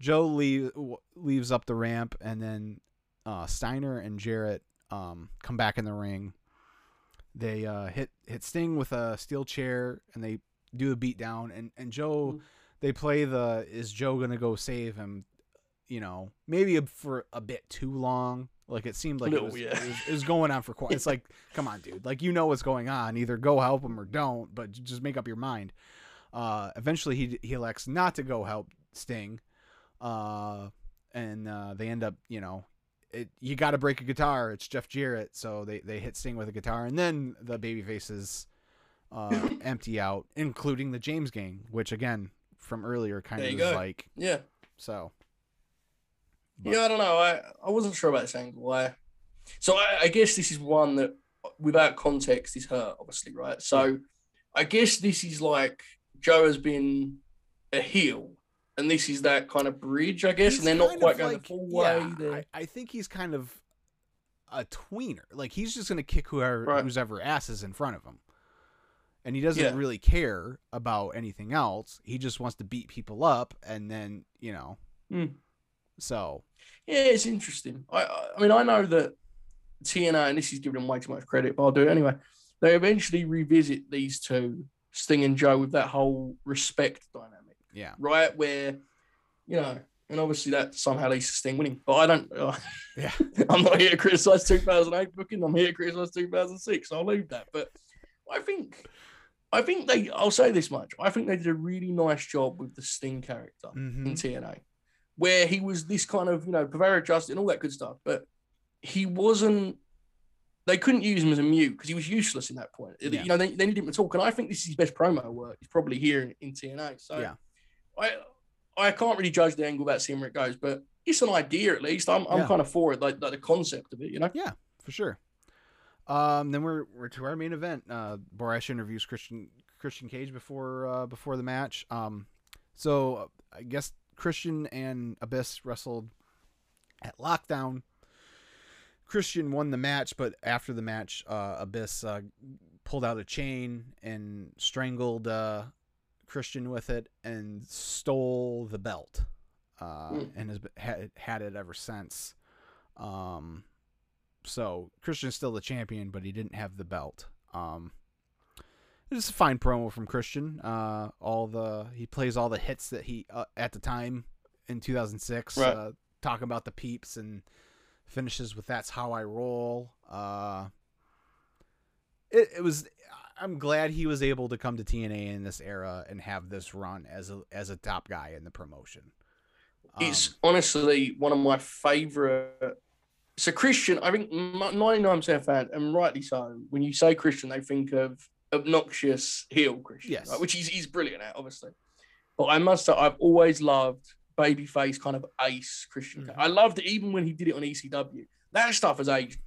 Joe leave, leaves up the ramp, and then uh, Steiner and Jarrett um, come back in the ring. They uh, hit hit Sting with a steel chair, and they do a beat down. And and Joe, Mhm. they play the is Joe gonna go save him? You know, maybe a, for a bit too long. Like it seemed like it was, yeah. it was it was going on for quite. It's like, come on, dude. Like you know what's going on. Either go help him or don't. But just make up your mind. Uh, eventually, he he elects not to go help Sting. Uh, and uh, they end up, you know, it, you got to break a guitar. It's Jeff Jarrett, so they, they hit Sting with a guitar, and then the baby faces uh, empty out, including the James Gang, which again from earlier kind of is like yeah, so. But- yeah, I don't know. I I wasn't sure about this angle. I so I, I guess this is one that without context is hurt, obviously, right? So I guess this is like Joe has been a heel, and this is that kind of bridge, I guess, He's and they're not quite going like- the full yeah, way. There. I, I think he's kind of a tweener. Like he's just gonna kick whoever Right. who's ever ass is in front of him. And he doesn't Yeah. really care about anything else. He just wants to beat people up and then, you know. Hmm. So Yeah, it's interesting. I- I I mean, I know that TNA, and this is giving them way too much credit, but I'll do it anyway. They eventually revisit these two, Sting and Joe, with that whole respect dynamic, yeah. right? Where, you know, and obviously that somehow leads to Sting winning. But I don't, uh, Yeah. I'm not here to criticize 2008 booking. I'm here to criticize 2006. I'll leave that. But I think, I think they, I'll say this much. I think they did a really nice job with the Sting character Mhm. in TNA, where he was this kind of, you know, justice and all that good stuff, but he wasn't. They couldn't use him as a mute because he was useless in that point. Yeah. You know, they, they needed him to talk, and I think this is his best promo work. He's probably here in, in TNA. So, Yeah. I I can't really judge the angle about seeing where it goes, but it's an idea at least. I'm, I'm Yeah. kind of for it, like, like the concept of it, you know. Yeah, for sure. Um, then we're we're to our main event. Uh, Borash interviews Christian Christian Cage before uh, before the match. Um, so uh, I guess Christian and Abyss wrestled at Lockdown. Christian won the match, but after the match, uh, Abyss uh, pulled out a chain and strangled uh, Christian with it and stole the belt, uh, Hmm. and has had, had it ever since. Um, so Christian's still the champion, but he didn't have the belt. Um, it's a fine promo from Christian. Uh, all the he plays all the hits that he uh, at the time in 2006. Right. Uh, talk about the peeps and finishes with "That's how I roll." Uh, it, it was. I'm glad he was able to come to TNA in this era and have this run as a as a top guy in the promotion. Um, It's honestly one of my favorite. So Christian, I think ninety nine percent fan, and rightly so. When you say Christian, they think of obnoxious heel Christian, Yes. right? which he's he's brilliant at, obviously. But I must say, I've always loved babyface kind of ace Christian. Mhm. I loved it even when he did it on ECW. That stuff has aged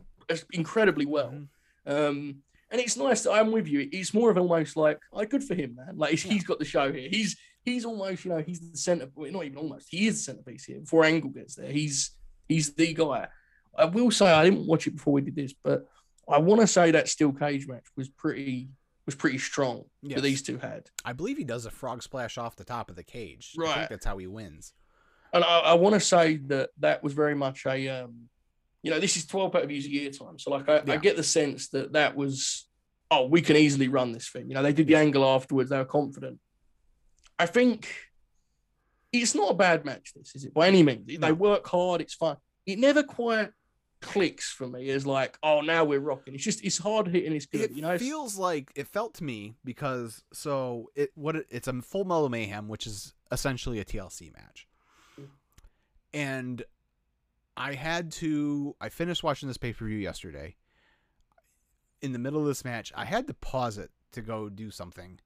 incredibly well. Mhm. Um, and it's nice that I'm with you. It's more of almost like, like, good for him, man. Like he's, Yeah. he's got the show here. He's he's almost, you know, he's the center. Well, not even almost. He is the centerpiece here. Before Angle gets there, he's he's the guy. I will say I didn't watch it before we did this, but I want to say that steel cage match was pretty was pretty strong Yes. that these two had. I believe he does a frog splash off the top of the cage. I Right. think that's how he wins. And I, I want to say that that was very much a um, you know, this is 12 pay per views a year time. So, like, I, I get the sense that that was, oh, we can easily run this thing. You know, they did the angle afterwards, they were confident. I think it's not a bad match, this, is it? By any means. They No. work hard, it's fun. It never quite clicks for me as like, oh, now we're rocking. It's just, it's hard hitting, it's good. It you know, It's- feels like it felt to me because so it what it, it's a full metal mayhem, which is essentially a TLC match, Mm. and I had to. I finished watching this pay per view yesterday. In the middle of this match, I had to pause it to go do something,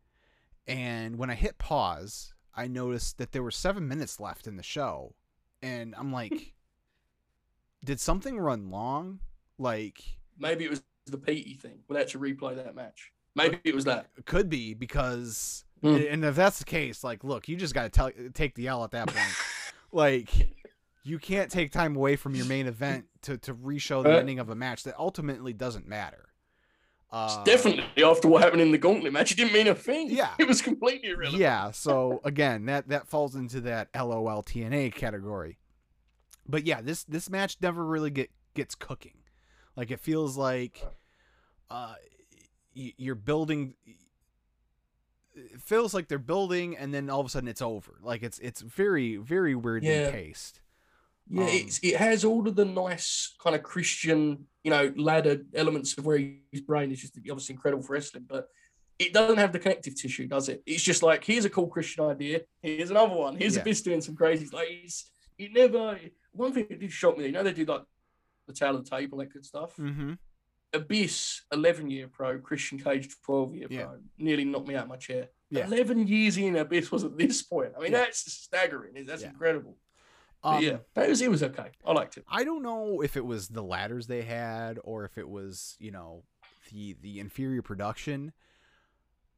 and when I hit pause, I noticed that there were seven minutes left in the show, and I'm like, did something run long? Like. maybe it was the Petey thing. We'll have to replay that match. Maybe it was that. could be because Hmm. and if that's the case like look you just got to tell take the L at that point like you can't take time away from your main event to to re-show the Uh, ending of a match that ultimately doesn't matter uh, Definitely after what happened in the gauntlet match, it didn't mean a thing. Yeah. It was completely irrelevant. yeah so again that that falls into that lol tna category but yeah this this match never really get gets cooking like it feels like uh you're building it feels like they're building and then all of a sudden it's over like it's it's very very weirdly Yeah. paced Yeah, Um, it's, it has all of the nice kind of Christian, you know, ladder elements of where his brain is just obviously incredible for wrestling, but it doesn't have the connective tissue, does it? It's just like here's a cool Christian idea, here's another one, here's Yeah. Abyss doing some crazy. Like it's, it never. One thing that did shock me, you know, they do like the tail of the tape that good stuff. mm-hmm. Abyss, 11 year pro, Christian Cage, 12 year Yeah. pro, nearly knocked me out of my chair. Yeah. 11 years in, Abyss was at this point. I mean, that's staggering. That's incredible. Um, yeah, it was, it was okay. I liked it. I don't know if it was the ladders they had or if it was, you know, the the inferior production.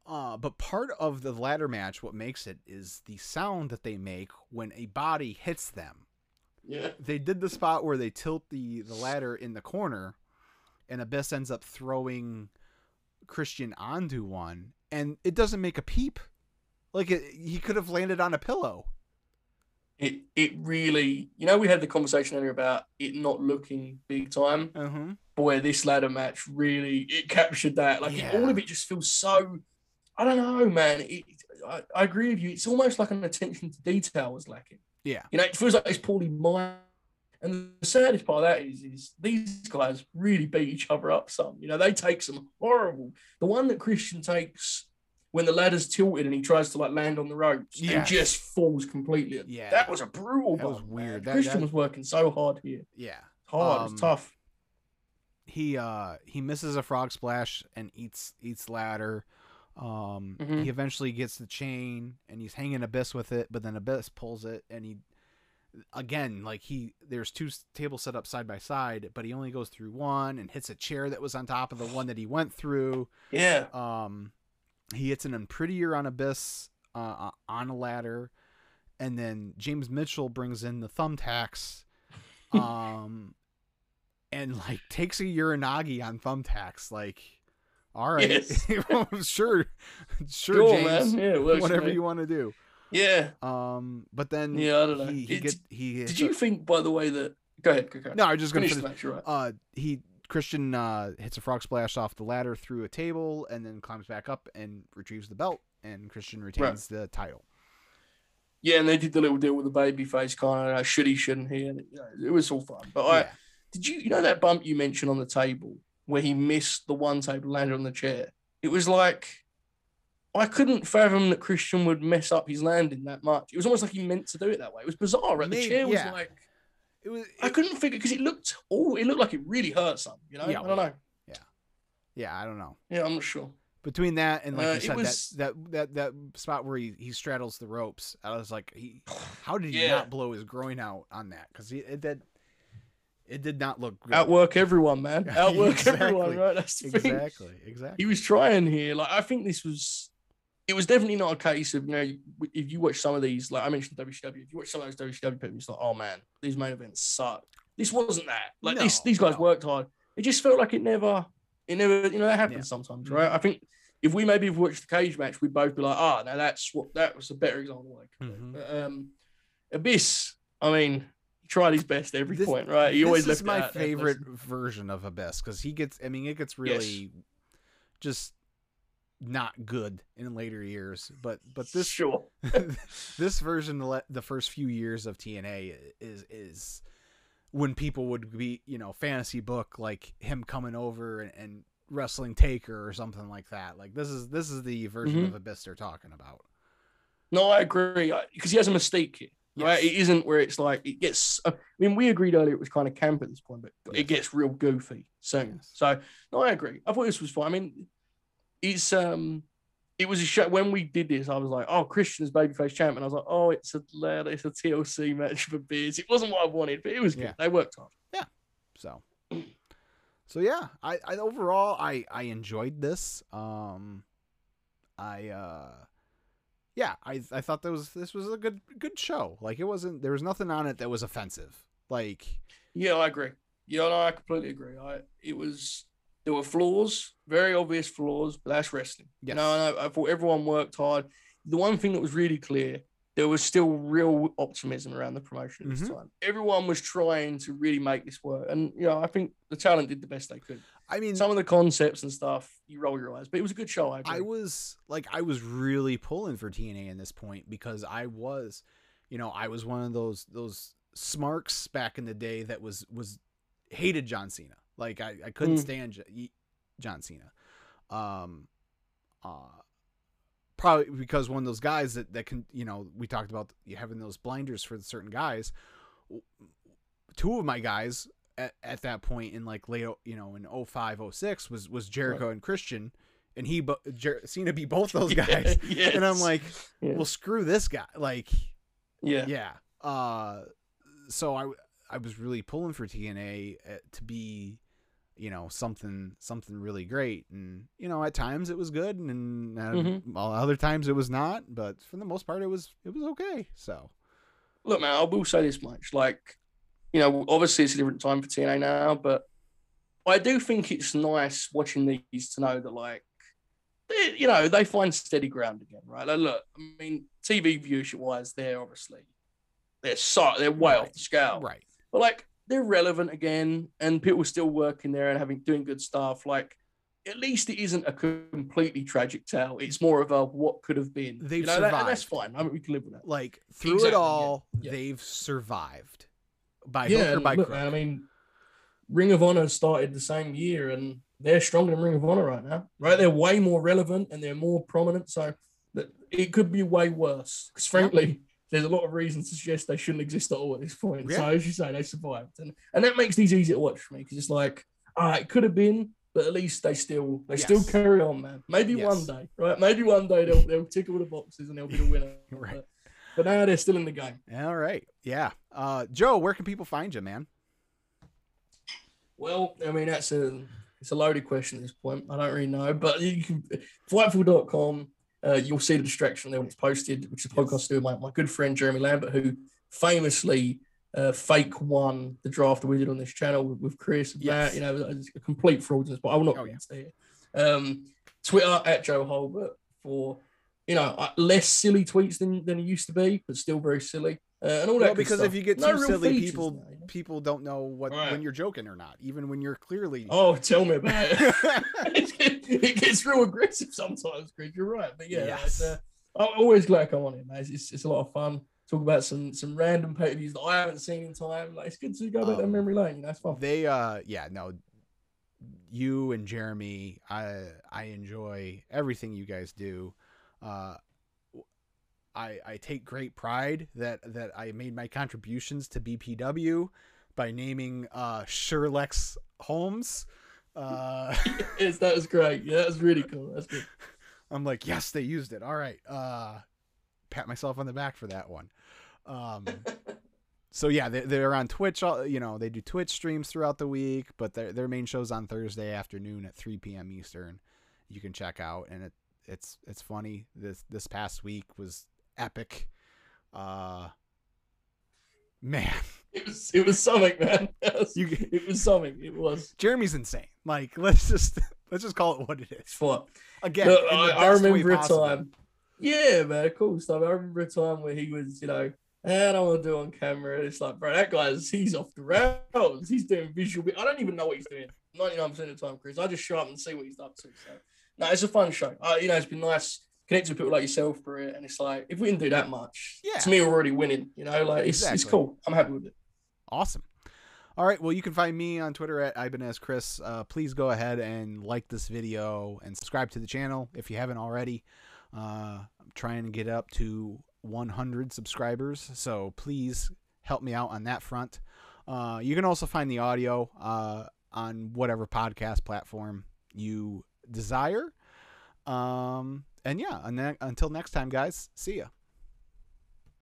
Uh, but part of the ladder match, what makes it is the sound that they make when a body hits them. Yeah. They did the spot where they tilt the the ladder in the corner, and Abyss ends up throwing Christian onto one, and it doesn't make a peep. Like it, he could have landed on a pillow. It it really, you know, we had the conversation earlier about it not looking big time. Uh-huh. Boy, this ladder match really it captured that. Like it, all of it just feels so. I don't know, man. It, I, I agree with you. It's almost like an attention to detail was lacking. Yeah. You know, it feels like it's poorly mined. And the saddest part of that is, is these guys really beat each other up some. You know, they take some horrible. The one that Christian takes when the ladder's tilted and he tries to like land on the ropes and just falls completely. Yeah. That was a brutal That was bump, weird. That- Christian that- was working so hard here. Yeah. Hard. Um, it's tough. he uh he misses a frog splash and eats eats ladder um Mhm. he eventually gets the chain and he's hanging abyss with it but then abyss pulls it and he again like he there's two tables set up side by side but he only goes through one and hits a chair that was on top of the one that he went through Yeah. um he hits an unprettier on abyss uh, on a ladder and then james mitchell brings in the thumbtacks um and like takes a uranage on thumbtacks like all right Yes. sure sure Sure, james. Yeah, works whatever me. you want to do Yeah. um but then Yeah, I don't know. he, he It- get he Did you a- think, by the way, that. Go ahead. Go ahead. no i was just gonna Finish finish. You're right. uh he christian uh hits a frog splash off the ladder through a table and then climbs back up and retrieves the belt and christian retains the title Yeah, and they did the little deal with the baby face kind of uh, should he, shouldn't he? And it, it was all fun. But I, yeah did you, you know, that bump you mentioned on the table where he missed the one table, landed on the chair? It was like, I couldn't fathom that Christian would mess up his landing that much. It was almost like he meant to do it that way. It was bizarre. Right? The Maybe, chair was yeah. like, it was I couldn't figure because it looked, oh, it looked like it really hurt some. You know, Yeah, I don't know. yeah Yeah, i don't know Yeah, I'm not sure. between that and like Uh, you said was- that, that that that spot where he, he straddles the ropes i was like he how did he Yeah. not blow his groin out on that because it did it did not look good Outwork everyone, man. Outwork Exactly. everyone, right? That's the thing. exactly exactly he was trying here. Like I think this was, it was definitely not a case of you know if you watch some of these, like I mentioned WCW, if you watch some of those WCW people, it's like oh man, these main events suck. This wasn't that. Like this, No, these guys no. worked hard. It just felt like it never, it never, you know, that happens Yeah. sometimes, Mhm. right? I think if we maybe have watched the cage match, we'd both be like, ah, now that's what that was a better example. Like Mhm. um, Abyss, I mean, he tried his best every This- point, right? He always this is my favorite version of Abyss because he gets. I mean, it gets Yes. really just not good in later years. But but this sure. this version, the the first few years of TNA is is when people would be you know fantasy book like him coming over and, and wrestling Taker or something like that. Like this is this is the version Mhm. of Abyss they're talking about. No, I agree because he has a mistake here. Right, it isn't where it's like it gets. I mean, we agreed earlier it was kind of camp at this point, but Yes. it gets real goofy soon. Yes. So, no, I agree. I thought this was fine. I mean, it's um, it was a show when we did this. I was like, oh, Christian's babyface champ, and I was like, oh, it's a it's a TLC match for beers. It wasn't what I wanted, but it was good. Yeah. They worked hard. Yeah. So, so yeah, I, I overall I I enjoyed this. Um, I uh, yeah, I I thought that was this was a good good show. Like it wasn't there was nothing on it that was offensive. Like Yeah, I agree. Yeah, no, I completely agree. I it was there were flaws, very obvious flaws, but that's wrestling. Yes. You know, and I, thought everyone worked hard. The one thing that was really clear, there was still real optimism around the promotion at this mm-hmm. time. Everyone was trying to really make this work, and you know, I think the talent did the best they could. I mean, Some of the concepts and stuff, you roll your eyes, but it was a good show. I. I was like I was really pulling for TNA in this point because I was, you know, I was one of those those smarks back in the day that was was hated John Cena. Like I, I couldn't Mm. stand J- John Cena. Um uh probably because one of those guys that that can, you know, we talked about you having those blinders for certain guys. Two of my guys at, at that point in like late, you know, in 05, 06 was was Jericho and Christian and he bo- Jer- Cena beat both those guys. And I'm like, Yeah. well, screw this guy. Like, yeah, yeah. Uh, so I I was really pulling for TNA uh, to be, you know, something something really great, and you know, at times it was good, and uh, Mhm. well, other times it was not. But for the most part, it was it was okay. So look, man, I will say this much. Like, you know, obviously it's a different time for TNA now, but I do think it's nice watching these to know that, like, they, you know, they find steady ground again, right? Like, look, I mean, TV viewership wise, they're obviously they're so they're way off the scale, right, but like they're relevant again, and people still working there and having doing good stuff. Like, at least it isn't a completely tragic tale. It's more of a what could have been. They've you know, that- that's fine. I mean, we can live with that. like through it Exactly, yeah, all, yeah. they've survived by yeah, by look, man, I mean, Ring of Honor started the same year, and they're stronger than Ring of Honor right now. Right, they're way more relevant and they're more prominent. So it could be way worse. Because frankly, there's a lot of reasons to suggest they shouldn't exist at all at this point. So Yeah. as you say, they survived, and and that makes these easy to watch for me because it's like, ah, it could have been. But at least they still they still carry on, man. Maybe Yes. one day, right? Maybe one day they'll they'll tick all the boxes and they'll be the winner. Right. But, but now they're still in the game. all right, yeah. Uh, Joe, where can people find you, man? Well, I mean, that's a it's a loaded question at this point. I don't really know, but you can fightful.com. Uh, you'll see the distraction there when it's posted, which is a podcast with my, my good friend Jeremy Lambert, who famously uh, fake won the draft we did on this channel with, with Kris and Yes. Matt. You know, a complete fraudulence, but I will not Oh, go yeah. into here. Um, Twitter at Joe Hulbert for you know uh, less silly tweets than than it used to be, but still very silly. Uh, and all that Well, good because stuff. if you get No too silly, features people now, you know? people don't know what Right. when you're joking or not, even when you're clearly. Oh, tell me about it. it gets real aggressive sometimes, Kris. You're right, but yeah, Yes. uh, I'm always glad I come on it, man. It's, it's, it's a lot of fun. Talk about some some random pay views that I haven't seen in time. Like it's good to go back down Um, memory lane. That's fun. they uh yeah no you and jeremy i i enjoy everything you guys do uh i i take great pride that that i made my contributions to bpw by naming uh sherlex holmes uh yes, that was great. Yeah, that was really cool. That's good. i'm like yes they used it all right uh pat myself on the back for that one um so yeah, they, they're on Twitch. all- You know, they do Twitch streams throughout the week, but their their main show's on Thursday afternoon at 3 p.m. Eastern. You can check out, and it it's it's funny. This this past week was epic. Uh, man, It was it was something, man. It was, You- it was something. It was. Jeremy's insane. Like let's just let's just call it what it is. What? Again, Look, in the I, I remember a time. Yeah, man, cool stuff. I remember a time where he was, you know, "Eh, I don't want to do on camera. It's like, bro, that guy's he's off the rails. He's doing visual. I don't even know what he's doing. 99% of the time, Kris. I just show up and see what he's up to. So, no, it's a fun show. Uh, you know, it's been nice connecting with people like yourself for it. And it's like, if we can do that much, Yeah. to me, we're already winning. You know, like it's, it's cool. I'm happy with it. Awesome. All right. Well, you can find me on Twitter at Ibanez Kris. Uh, please go ahead and like this video and subscribe to the channel if you haven't already. Uh, I'm trying to get up to 100 subscribers, so please help me out on that front. Uh, you can also find the audio uh, on whatever podcast platform you desire. Um, and yeah, until next time, guys, see ya.